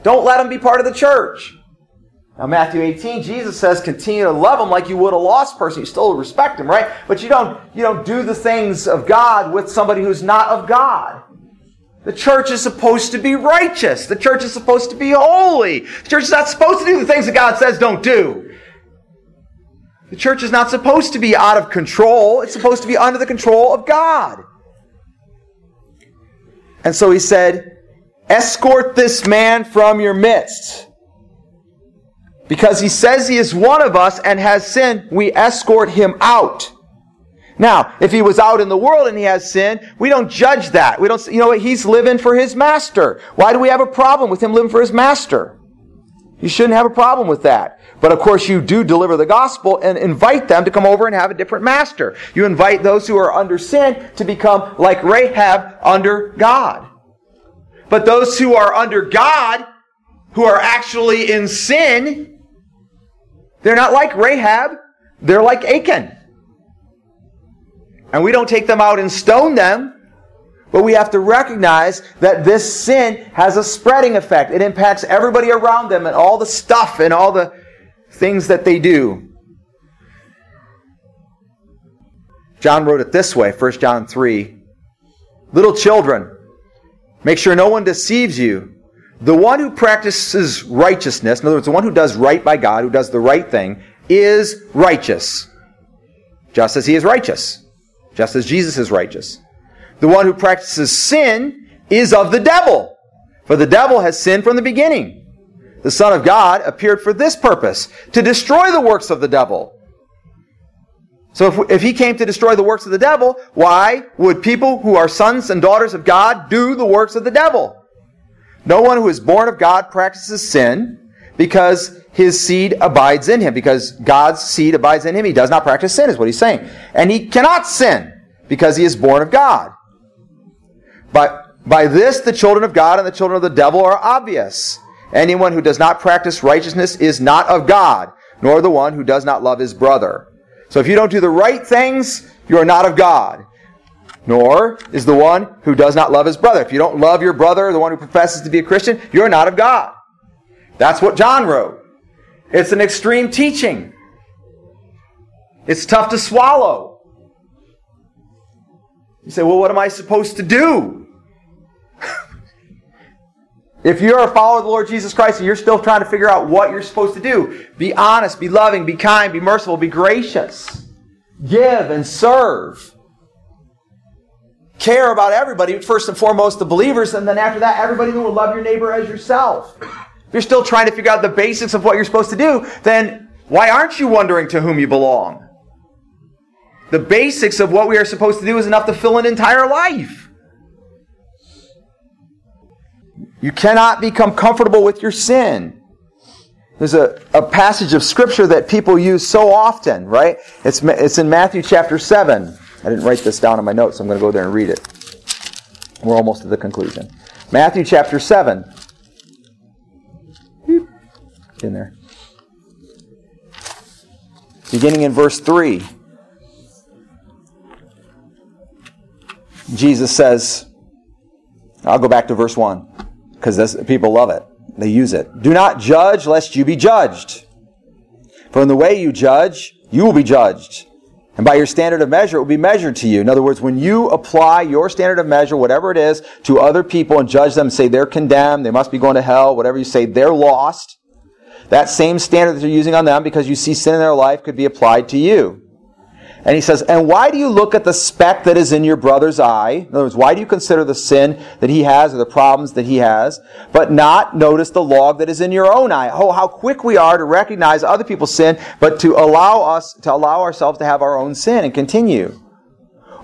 Don't let him be part of the church. Now, Matthew 18, Jesus says, continue to love him like you would a lost person. You still respect him, right? But you don't, you don't do the things of God with somebody who's not of God. The church is supposed to be righteous. The church is supposed to be holy. The church is not supposed to do the things that God says don't do. The church is not supposed to be out of control. It's supposed to be under the control of God. And so he said, escort this man from your midst. Because he says he is one of us and has sinned, we escort him out. Now, if he was out in the world and he has sin, we don't judge that. We don't, you know what? He's living for his master. Why do we have a problem with him living for his master? You shouldn't have a problem with that. But of course, you do deliver the gospel and invite them to come over and have a different master. You invite those who are under sin to become like Rahab under God. But those who are under God, who are actually in sin, they're not like Rahab, they're like Achan. And we don't take them out and stone them, but we have to recognize that this sin has a spreading effect. It impacts everybody around them and all the stuff and all the things that they do. John wrote it this way 1 John 3 Little children, make sure no one deceives you. The one who practices righteousness, in other words, the one who does right by God, who does the right thing, is righteous. Just as he is righteous. Just as Jesus is righteous. The one who practices sin is of the devil. For the devil has sinned from the beginning. The Son of God appeared for this purpose, to destroy the works of the devil. So if, if he came to destroy the works of the devil, why would people who are sons and daughters of God do the works of the devil? No one who is born of God practices sin because his seed abides in him. Because God's seed abides in him, he does not practice sin, is what he's saying. And he cannot sin because he is born of God. But by this, the children of God and the children of the devil are obvious. Anyone who does not practice righteousness is not of God, nor the one who does not love his brother. So if you don't do the right things, you are not of God. Nor is the one who does not love his brother. If you don't love your brother, the one who professes to be a Christian, you're not of God. That's what John wrote. It's an extreme teaching. It's tough to swallow. You say, well, what am I supposed to do? if you're a follower of the Lord Jesus Christ and you're still trying to figure out what you're supposed to do, be honest, be loving, be kind, be merciful, be gracious, give and serve. Care about everybody, first and foremost the believers, and then after that, everybody who will love your neighbor as yourself. If you're still trying to figure out the basics of what you're supposed to do, then why aren't you wondering to whom you belong? The basics of what we are supposed to do is enough to fill an entire life. You cannot become comfortable with your sin. There's a, a passage of scripture that people use so often, right? It's, it's in Matthew chapter 7. I didn't write this down in my notes, so I'm going to go there and read it. We're almost to the conclusion. Matthew chapter 7 in there. Beginning in verse 3, Jesus says, I'll go back to verse 1 because people love it. They use it. Do not judge lest you be judged. For in the way you judge, you will be judged. And by your standard of measure, it will be measured to you. In other words, when you apply your standard of measure, whatever it is, to other people and judge them, say they're condemned, they must be going to hell, whatever you say, they're lost, that same standard that you're using on them because you see sin in their life could be applied to you. And he says, And why do you look at the speck that is in your brother's eye? In other words, why do you consider the sin that he has or the problems that he has, but not notice the log that is in your own eye? Oh, how quick we are to recognize other people's sin, but to allow us, to allow ourselves to have our own sin and continue.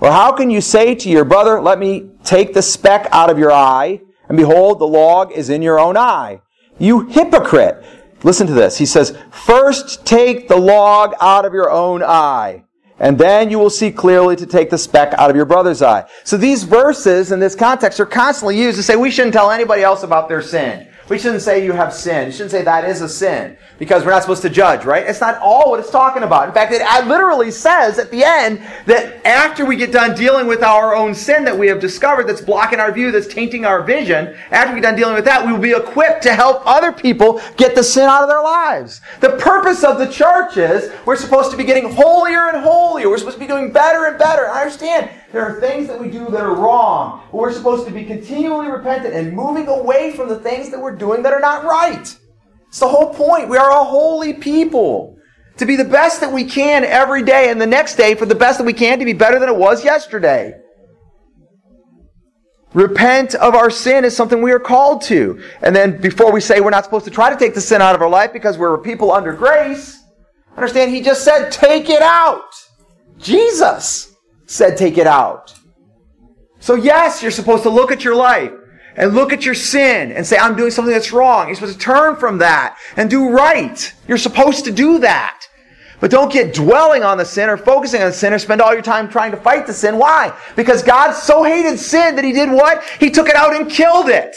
Or how can you say to your brother, Let me take the speck out of your eye, and behold, the log is in your own eye? You hypocrite! Listen to this. He says, First take the log out of your own eye, and then you will see clearly to take the speck out of your brother's eye. So these verses in this context are constantly used to say we shouldn't tell anybody else about their sin. We shouldn't say you have sin. You shouldn't say that is a sin because we're not supposed to judge, right? It's not all what it's talking about. In fact, it literally says at the end that after we get done dealing with our own sin that we have discovered that's blocking our view, that's tainting our vision, after we get done dealing with that, we will be equipped to help other people get the sin out of their lives. The purpose of the church is we're supposed to be getting holier and holier. We're supposed to be doing better and better. I understand there are things that we do that are wrong, but we're supposed to be continually repentant and moving away from the things that we're doing that are not right. It's the whole point. We are a holy people. To be the best that we can every day and the next day for the best that we can to be better than it was yesterday. Repent of our sin is something we are called to. And then before we say we're not supposed to try to take the sin out of our life because we're people under grace, understand he just said, take it out. Jesus said, take it out. So yes, you're supposed to look at your life and look at your sin and say, I'm doing something that's wrong. You're supposed to turn from that and do right. You're supposed to do that. But don't get dwelling on the sin or focusing on the sin or spend all your time trying to fight the sin. Why? Because God so hated sin that He did what? He took it out and killed it.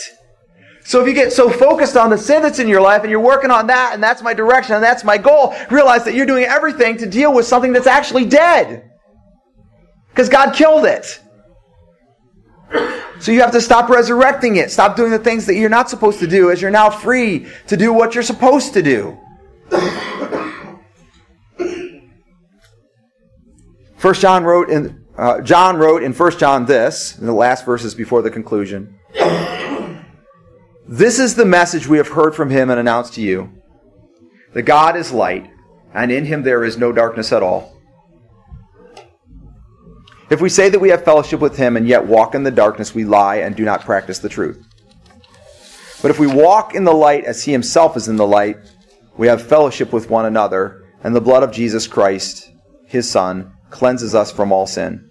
So if you get so focused on the sin that's in your life and you're working on that and that's my direction and that's my goal, realize that you're doing everything to deal with something that's actually dead. Because God killed it. So you have to stop resurrecting it. Stop doing the things that you're not supposed to do as you're now free to do what you're supposed to do. First John wrote in uh, John wrote in First John this in the last verses before the conclusion. This is the message we have heard from him and announced to you. The God is light, and in him there is no darkness at all. If we say that we have fellowship with him and yet walk in the darkness, we lie and do not practice the truth. But if we walk in the light as he himself is in the light, we have fellowship with one another, and the blood of Jesus Christ, his Son, cleanses us from all sin.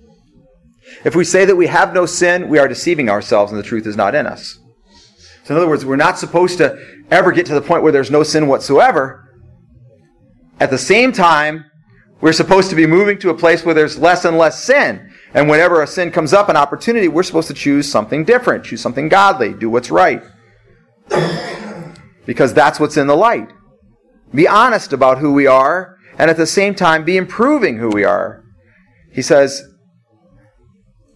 If we say that we have no sin, we are deceiving ourselves and the truth is not in us. So, in other words, we're not supposed to ever get to the point where there's no sin whatsoever. At the same time, we're supposed to be moving to a place where there's less and less sin. And whenever a sin comes up, an opportunity, we're supposed to choose something different, choose something godly, do what's right. because that's what's in the light. Be honest about who we are, and at the same time, be improving who we are. He says,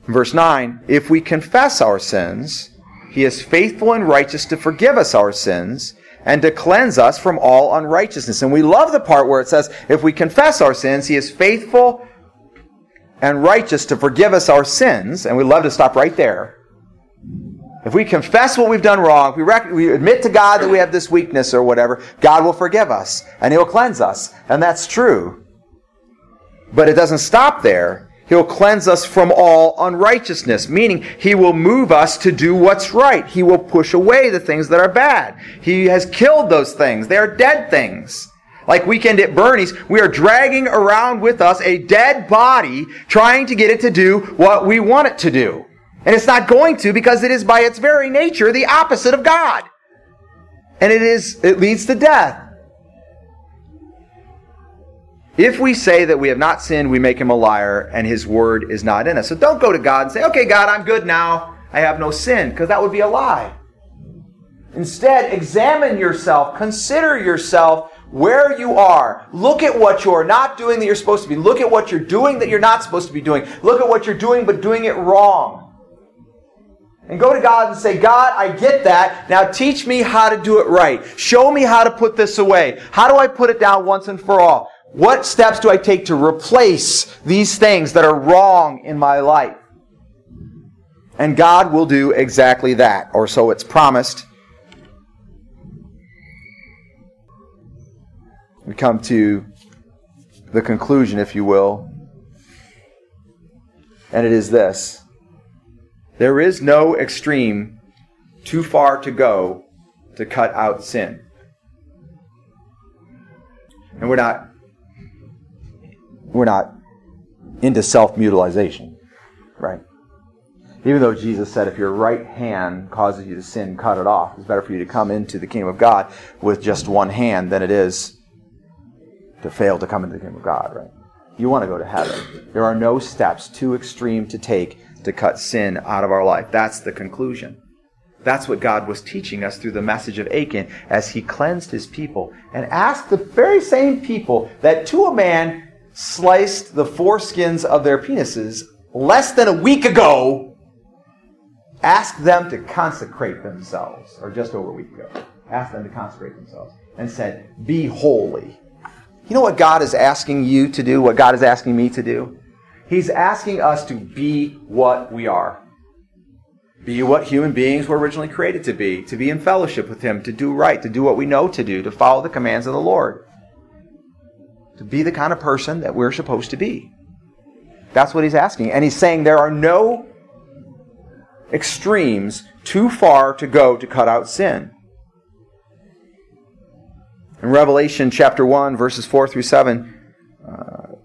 verse 9, if we confess our sins, he is faithful and righteous to forgive us our sins and to cleanse us from all unrighteousness. And we love the part where it says, if we confess our sins, he is faithful and righteous to forgive us our sins. And we love to stop right there. If we confess what we've done wrong, if we, rec- we admit to God that we have this weakness or whatever, God will forgive us and He'll cleanse us. And that's true. But it doesn't stop there. He'll cleanse us from all unrighteousness, meaning He will move us to do what's right. He will push away the things that are bad. He has killed those things. They are dead things. Like weekend at Bernie's, we are dragging around with us a dead body trying to get it to do what we want it to do. And it's not going to because it is by its very nature the opposite of God. And it is, it leads to death. If we say that we have not sinned, we make him a liar and his word is not in us. So don't go to God and say, okay, God, I'm good now. I have no sin, because that would be a lie. Instead, examine yourself, consider yourself where you are. Look at what you're not doing that you're supposed to be. Look at what you're doing that you're not supposed to be doing. Look at what you're doing but doing it wrong. And go to God and say, God, I get that. Now teach me how to do it right. Show me how to put this away. How do I put it down once and for all? What steps do I take to replace these things that are wrong in my life? And God will do exactly that, or so it's promised. We come to the conclusion, if you will, and it is this there is no extreme too far to go to cut out sin. And we're not we're not into self mutilization, right? Even though Jesus said, if your right hand causes you to sin, cut it off. It's better for you to come into the kingdom of God with just one hand than it is to fail to come into the kingdom of God, right? You want to go to heaven. There are no steps too extreme to take to cut sin out of our life. That's the conclusion. That's what God was teaching us through the message of Achan as he cleansed his people and asked the very same people that to a man sliced the foreskins of their penises less than a week ago, asked them to consecrate themselves, or just over a week ago, asked them to consecrate themselves, and said, Be holy. You know what God is asking you to do, what God is asking me to do? He's asking us to be what we are. Be what human beings were originally created to be, to be in fellowship with Him, to do right, to do what we know to do, to follow the commands of the Lord to be the kind of person that we're supposed to be. That's what he's asking. And he's saying there are no extremes too far to go to cut out sin. In Revelation chapter 1, verses 4 through 7, uh,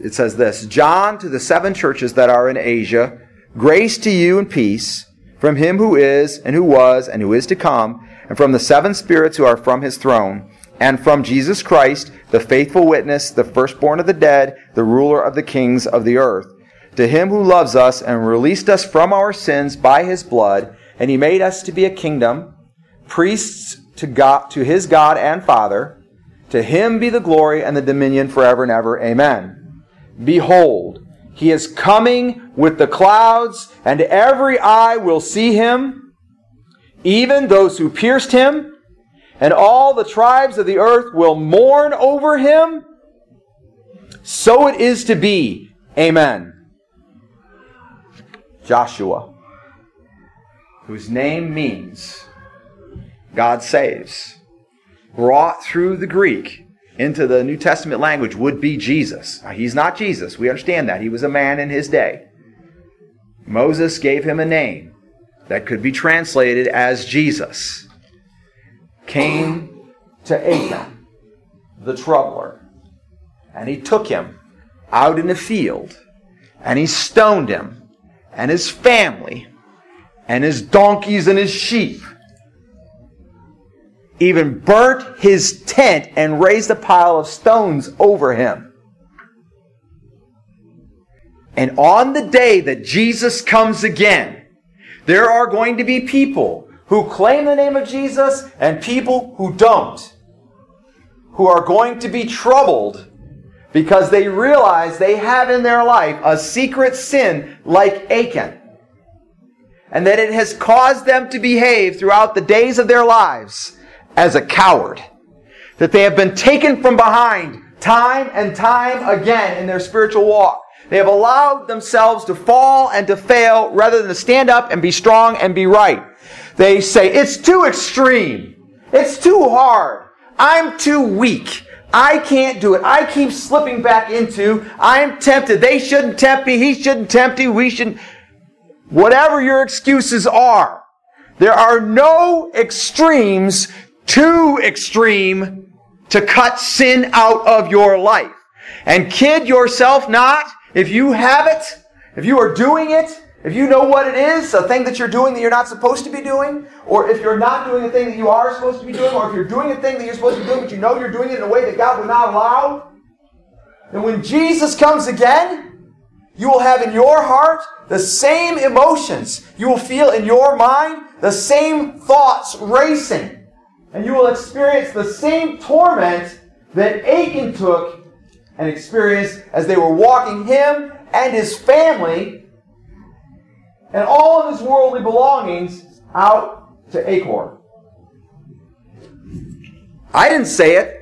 it says this John to the seven churches that are in Asia, grace to you and peace from him who is, and who was, and who is to come, and from the seven spirits who are from his throne and from Jesus Christ, the faithful witness, the firstborn of the dead, the ruler of the kings of the earth. To him who loves us and released us from our sins by his blood, and he made us to be a kingdom, priests to God, to his God and Father, to him be the glory and the dominion forever and ever. Amen. Behold, he is coming with the clouds, and every eye will see him, even those who pierced him and all the tribes of the earth will mourn over him. So it is to be. Amen. Joshua, whose name means God saves, brought through the Greek into the New Testament language would be Jesus. Now, he's not Jesus. We understand that. He was a man in his day. Moses gave him a name that could be translated as Jesus came to Achan, the troubler, and he took him out in the field and he stoned him and his family and his donkeys and his sheep. Even burnt his tent and raised a pile of stones over him. And on the day that Jesus comes again, there are going to be people who claim the name of Jesus and people who don't, who are going to be troubled because they realize they have in their life a secret sin like Achan. And that it has caused them to behave throughout the days of their lives as a coward. That they have been taken from behind time and time again in their spiritual walk. They have allowed themselves to fall and to fail rather than to stand up and be strong and be right. They say, it's too extreme. It's too hard. I'm too weak. I can't do it. I keep slipping back into, I'm tempted. They shouldn't tempt me. He shouldn't tempt me. We shouldn't. Whatever your excuses are, there are no extremes too extreme to cut sin out of your life. And kid yourself not, if you have it, if you are doing it, if you know what it is, a thing that you're doing that you're not supposed to be doing, or if you're not doing a thing that you are supposed to be doing, or if you're doing a thing that you're supposed to be doing, but you know you're doing it in a way that God would not allow, then when Jesus comes again, you will have in your heart the same emotions. You will feel in your mind the same thoughts racing. And you will experience the same torment that Achan took and experienced as they were walking him and his family and all of his worldly belongings out to Achor. I didn't say it.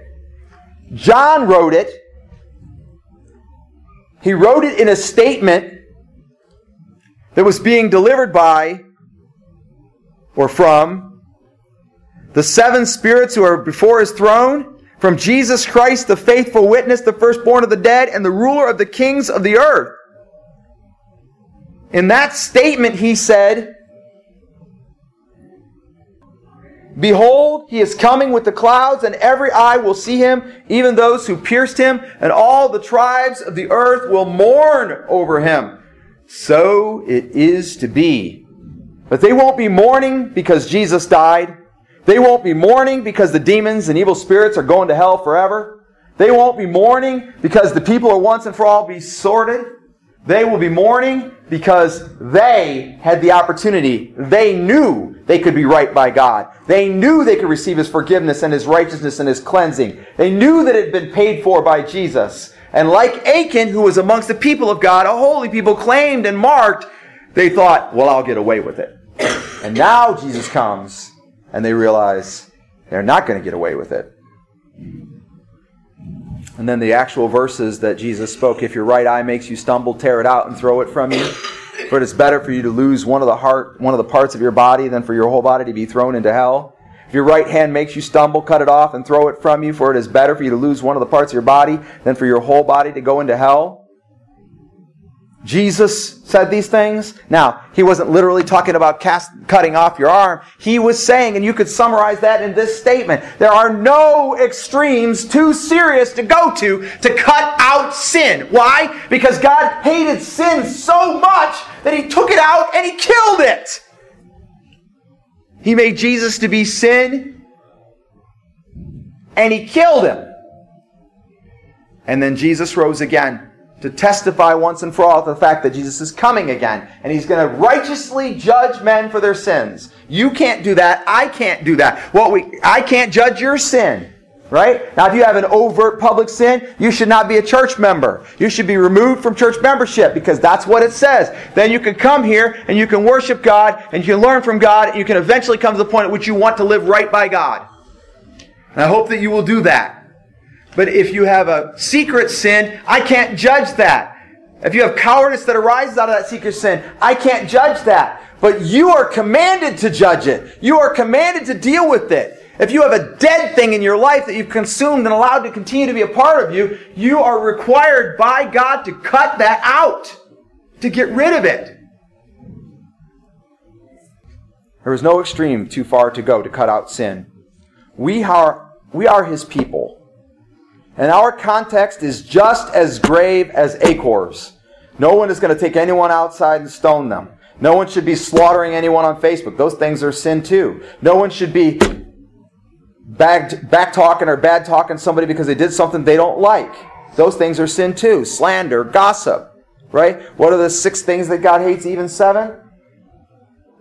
John wrote it. He wrote it in a statement that was being delivered by or from the seven spirits who are before his throne, from Jesus Christ, the faithful witness, the firstborn of the dead, and the ruler of the kings of the earth. In that statement, he said, Behold, he is coming with the clouds, and every eye will see him, even those who pierced him, and all the tribes of the earth will mourn over him. So it is to be. But they won't be mourning because Jesus died. They won't be mourning because the demons and evil spirits are going to hell forever. They won't be mourning because the people are once and for all be sorted. They will be mourning because they had the opportunity. They knew they could be right by God. They knew they could receive His forgiveness and His righteousness and His cleansing. They knew that it had been paid for by Jesus. And like Achan, who was amongst the people of God, a holy people claimed and marked, they thought, well, I'll get away with it. And now Jesus comes and they realize they're not going to get away with it. And then the actual verses that Jesus spoke if your right eye makes you stumble, tear it out and throw it from you. For it is better for you to lose one of the heart, one of the parts of your body than for your whole body to be thrown into hell. If your right hand makes you stumble, cut it off and throw it from you, for it is better for you to lose one of the parts of your body than for your whole body to go into hell. Jesus said these things. Now, he wasn't literally talking about cast, cutting off your arm. He was saying, and you could summarize that in this statement, there are no extremes too serious to go to to cut out sin. Why? Because God hated sin so much that he took it out and he killed it. He made Jesus to be sin and he killed him. And then Jesus rose again to testify once and for all to the fact that Jesus is coming again and he's going to righteously judge men for their sins. You can't do that. I can't do that. Well, we, I can't judge your sin. Right? Now, if you have an overt public sin, you should not be a church member. You should be removed from church membership because that's what it says. Then you can come here and you can worship God and you can learn from God and you can eventually come to the point at which you want to live right by God. And I hope that you will do that. But if you have a secret sin, I can't judge that. If you have cowardice that arises out of that secret sin, I can't judge that. But you are commanded to judge it. You are commanded to deal with it. If you have a dead thing in your life that you've consumed and allowed to continue to be a part of you, you are required by God to cut that out, to get rid of it. There is no extreme too far to go to cut out sin. We are, we are His people. And our context is just as grave as Achor's. No one is going to take anyone outside and stone them. No one should be slaughtering anyone on Facebook. Those things are sin too. No one should be back, back talking or bad talking somebody because they did something they don't like. Those things are sin too. Slander, gossip, right? What are the six things that God hates, even seven?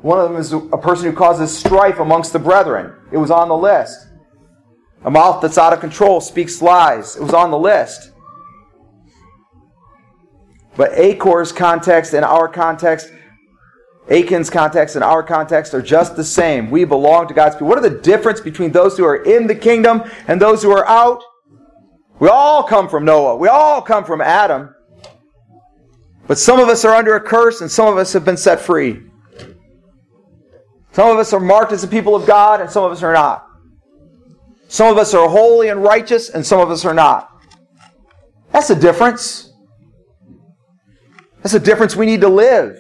One of them is a person who causes strife amongst the brethren. It was on the list. A mouth that's out of control speaks lies. It was on the list. But Achor's context and our context, Achan's context and our context are just the same. We belong to God's people. What are the difference between those who are in the kingdom and those who are out? We all come from Noah. We all come from Adam. But some of us are under a curse and some of us have been set free. Some of us are marked as the people of God and some of us are not. Some of us are holy and righteous and some of us are not. That's a difference. That's a difference we need to live.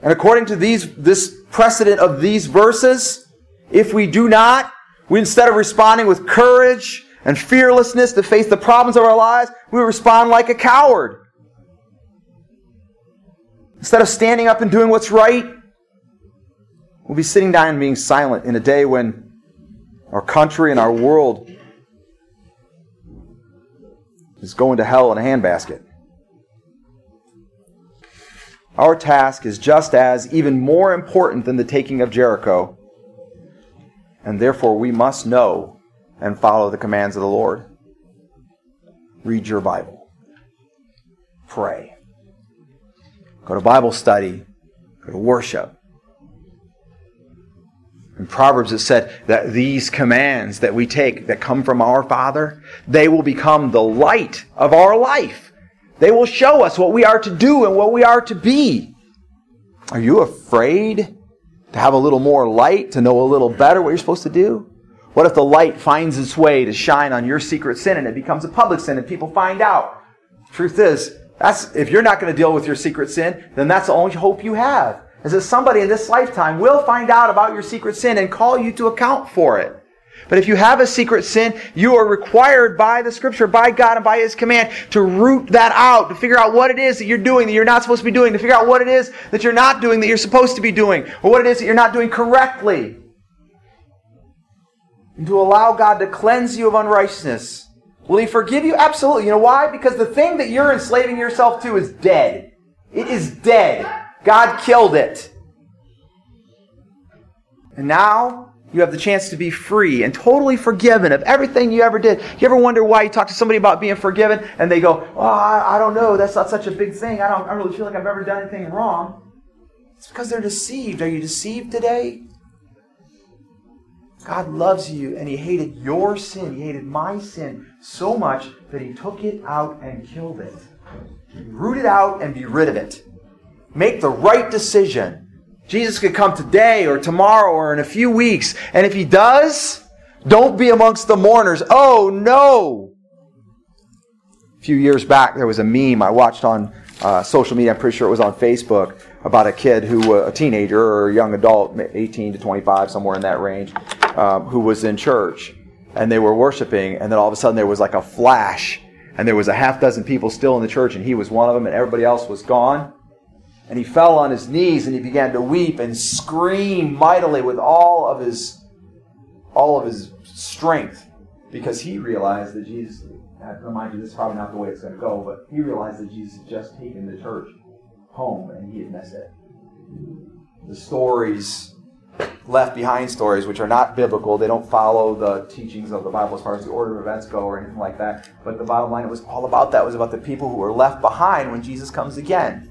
And according to these, this precedent of these verses, if we do not, we instead of responding with courage and fearlessness to face the problems of our lives, we respond like a coward. Instead of standing up and doing what's right, we'll be sitting down and being silent in a day when our country and our world is going to hell in a handbasket. Our task is just as, even more important than the taking of Jericho, and therefore we must know and follow the commands of the Lord. Read your Bible. Pray. Go to Bible study. Go to worship. In Proverbs, it said that these commands that we take that come from our Father, they will become the light of our life. They will show us what we are to do and what we are to be. Are you afraid to have a little more light, to know a little better what you're supposed to do? What if the light finds its way to shine on your secret sin and it becomes a public sin and people find out? Truth is, that's, if you're not going to deal with your secret sin, then that's the only hope you have. Is that somebody in this lifetime will find out about your secret sin and call you to account for it. But if you have a secret sin, you are required by the scripture, by God and by His command to root that out, to figure out what it is that you're doing that you're not supposed to be doing, to figure out what it is that you're not doing that you're supposed to be doing, or what it is that you're not doing correctly. And to allow God to cleanse you of unrighteousness. Will He forgive you? Absolutely. You know why? Because the thing that you're enslaving yourself to is dead. It is dead. God killed it. And now you have the chance to be free and totally forgiven of everything you ever did. You ever wonder why you talk to somebody about being forgiven and they go, Oh, I, I don't know. That's not such a big thing. I don't, I really feel like I've ever done anything wrong. It's because they're deceived. Are you deceived today? God loves you and He hated your sin. He hated my sin so much that He took it out and killed it. Root it out and be rid of it. Make the right decision. Jesus could come today or tomorrow or in a few weeks. And if he does, don't be amongst the mourners. Oh no! A few years back, there was a meme I watched on uh, social media. I'm pretty sure it was on Facebook about a kid who, uh, a teenager or a young adult, 18 to 25, somewhere in that range, um, who was in church and they were worshiping, and then all of a sudden there was like a flash, and there was a half dozen people still in the church, and he was one of them, and everybody else was gone. And he fell on his knees and he began to weep and scream mightily with all of his all of his strength because he realized that Jesus I remind you this is probably not the way it's going to go, but he realized that Jesus had just taken the church home and he had missed it. The stories left behind stories, which are not biblical. They don't follow the teachings of the Bible as far as the order of events go or anything like that. But the bottom line, it was all about that. It was about the people who were left behind when Jesus comes again.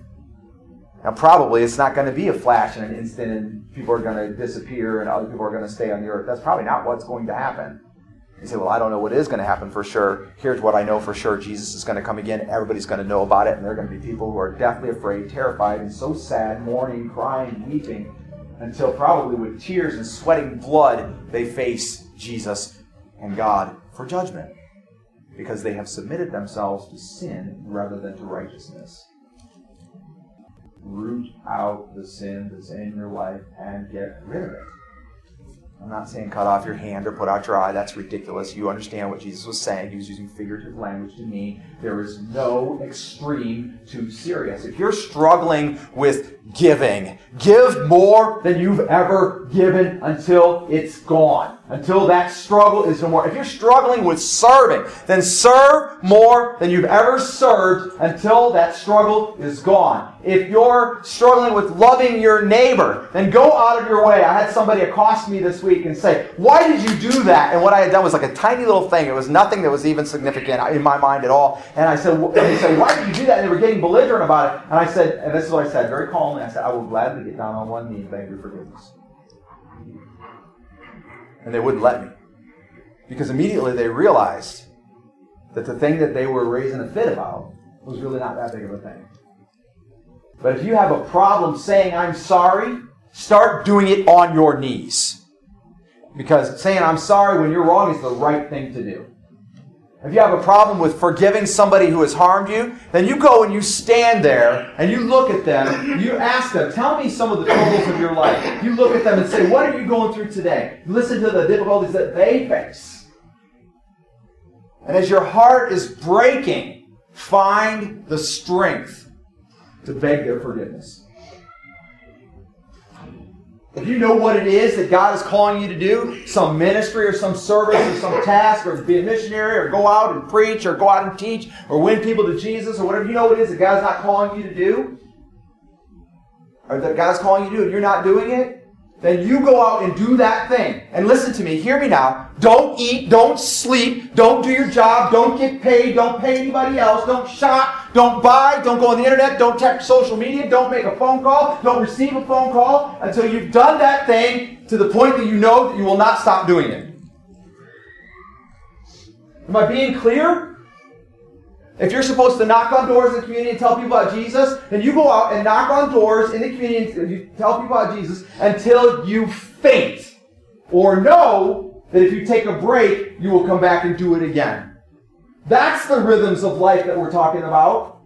Now, probably it's not going to be a flash in an instant and people are going to disappear and other people are going to stay on the earth. That's probably not what's going to happen. You say, well, I don't know what is going to happen for sure. Here's what I know for sure Jesus is going to come again. Everybody's going to know about it, and there are going to be people who are deathly afraid, terrified, and so sad, mourning, crying, weeping, until probably with tears and sweating blood, they face Jesus and God for judgment because they have submitted themselves to sin rather than to righteousness root out the sin that's in your life and get rid of it. I'm not saying cut off your hand or put out your eye. That's ridiculous. You understand what Jesus was saying. He was using figurative language to mean there is no extreme too serious. If you're struggling with giving, give more than you've ever given until it's gone. Until that struggle is no more. If you're struggling with serving, then serve more than you've ever served until that struggle is gone. If you're struggling with loving your neighbor, then go out of your way. I had somebody accost me this week and say, Why did you do that? And what I had done was like a tiny little thing. It was nothing that was even significant in my mind at all. And I said, and they said, Why did you do that? And they were getting belligerent about it. And I said, and this is what I said very I said, I will gladly get down on one knee and beg your forgiveness. And they wouldn't let me. Because immediately they realized that the thing that they were raising a fit about was really not that big of a thing. But if you have a problem saying, I'm sorry, start doing it on your knees. Because saying, I'm sorry when you're wrong is the right thing to do. If you have a problem with forgiving somebody who has harmed you, then you go and you stand there and you look at them. You ask them, Tell me some of the troubles of your life. You look at them and say, What are you going through today? listen to the difficulties that they face. And as your heart is breaking, find the strength to beg their forgiveness. If you know what it is that God is calling you to do, some ministry or some service or some task, or be a missionary, or go out and preach, or go out and teach, or win people to Jesus, or whatever you know what it is that God's not calling you to do, or that God's calling you to do, and you're not doing it, then you go out and do that thing. And listen to me, hear me now. Don't eat, don't sleep, don't do your job, don't get paid, don't pay anybody else, don't shop, don't buy, don't go on the internet, don't check social media, don't make a phone call, don't receive a phone call until you've done that thing to the point that you know that you will not stop doing it. Am I being clear? If you're supposed to knock on doors in the community and tell people about Jesus, then you go out and knock on doors in the community and you tell people about Jesus until you faint. Or know that if you take a break, you will come back and do it again. That's the rhythms of life that we're talking about.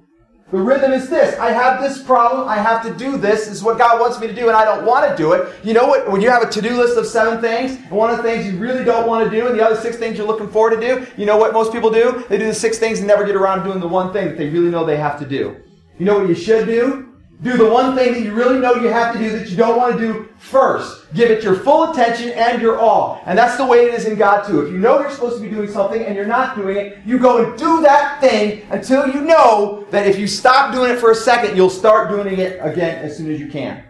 The rhythm is this. I have this problem. I have to do this. This is what God wants me to do, and I don't want to do it. You know what? When you have a to-do list of seven things, and one of the things you really don't want to do, and the other six things you're looking forward to do, you know what most people do? They do the six things and never get around to doing the one thing that they really know they have to do. You know what you should do? Do the one thing that you really know you have to do that you don't want to do first. Give it your full attention and your all. And that's the way it is in God too. If you know you're supposed to be doing something and you're not doing it, you go and do that thing until you know that if you stop doing it for a second, you'll start doing it again as soon as you can.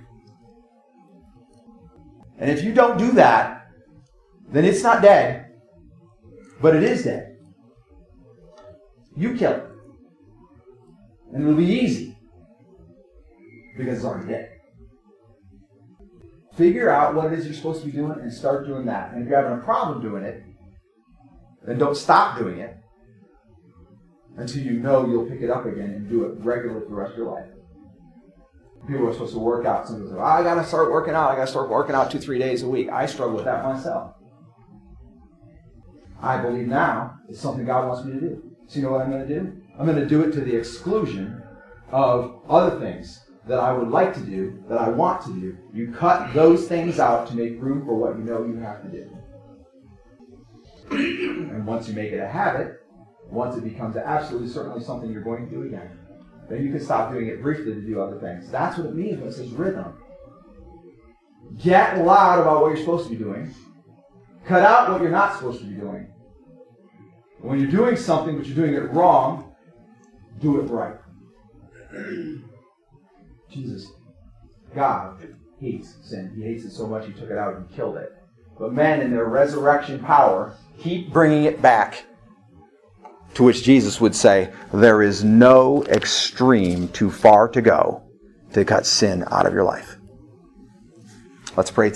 And if you don't do that, then it's not dead, but it is dead. You kill it. And it'll be easy because it's already dead. Figure out what it is you're supposed to be doing and start doing that. And if you're having a problem doing it, then don't stop doing it until you know you'll pick it up again and do it regularly for the rest of your life. People are supposed to work out. Some people say, I got to start working out. I got to start working out two, three days a week. I struggle with that myself. I believe now it's something God wants me to do. So you know what I'm going to do? I'm going to do it to the exclusion of other things that I would like to do, that I want to do, you cut those things out to make room for what you know you have to do. And once you make it a habit, once it becomes absolutely certainly something you're going to do again, then you can stop doing it briefly to do other things. That's what it means when it says rhythm. Get loud about what you're supposed to be doing. Cut out what you're not supposed to be doing. When you're doing something but you're doing it wrong, do it right. Jesus, God hates sin. He hates it so much he took it out and killed it. But men, in their resurrection power, keep bringing it back. To which Jesus would say, There is no extreme too far to go to cut sin out of your life. Let's pray.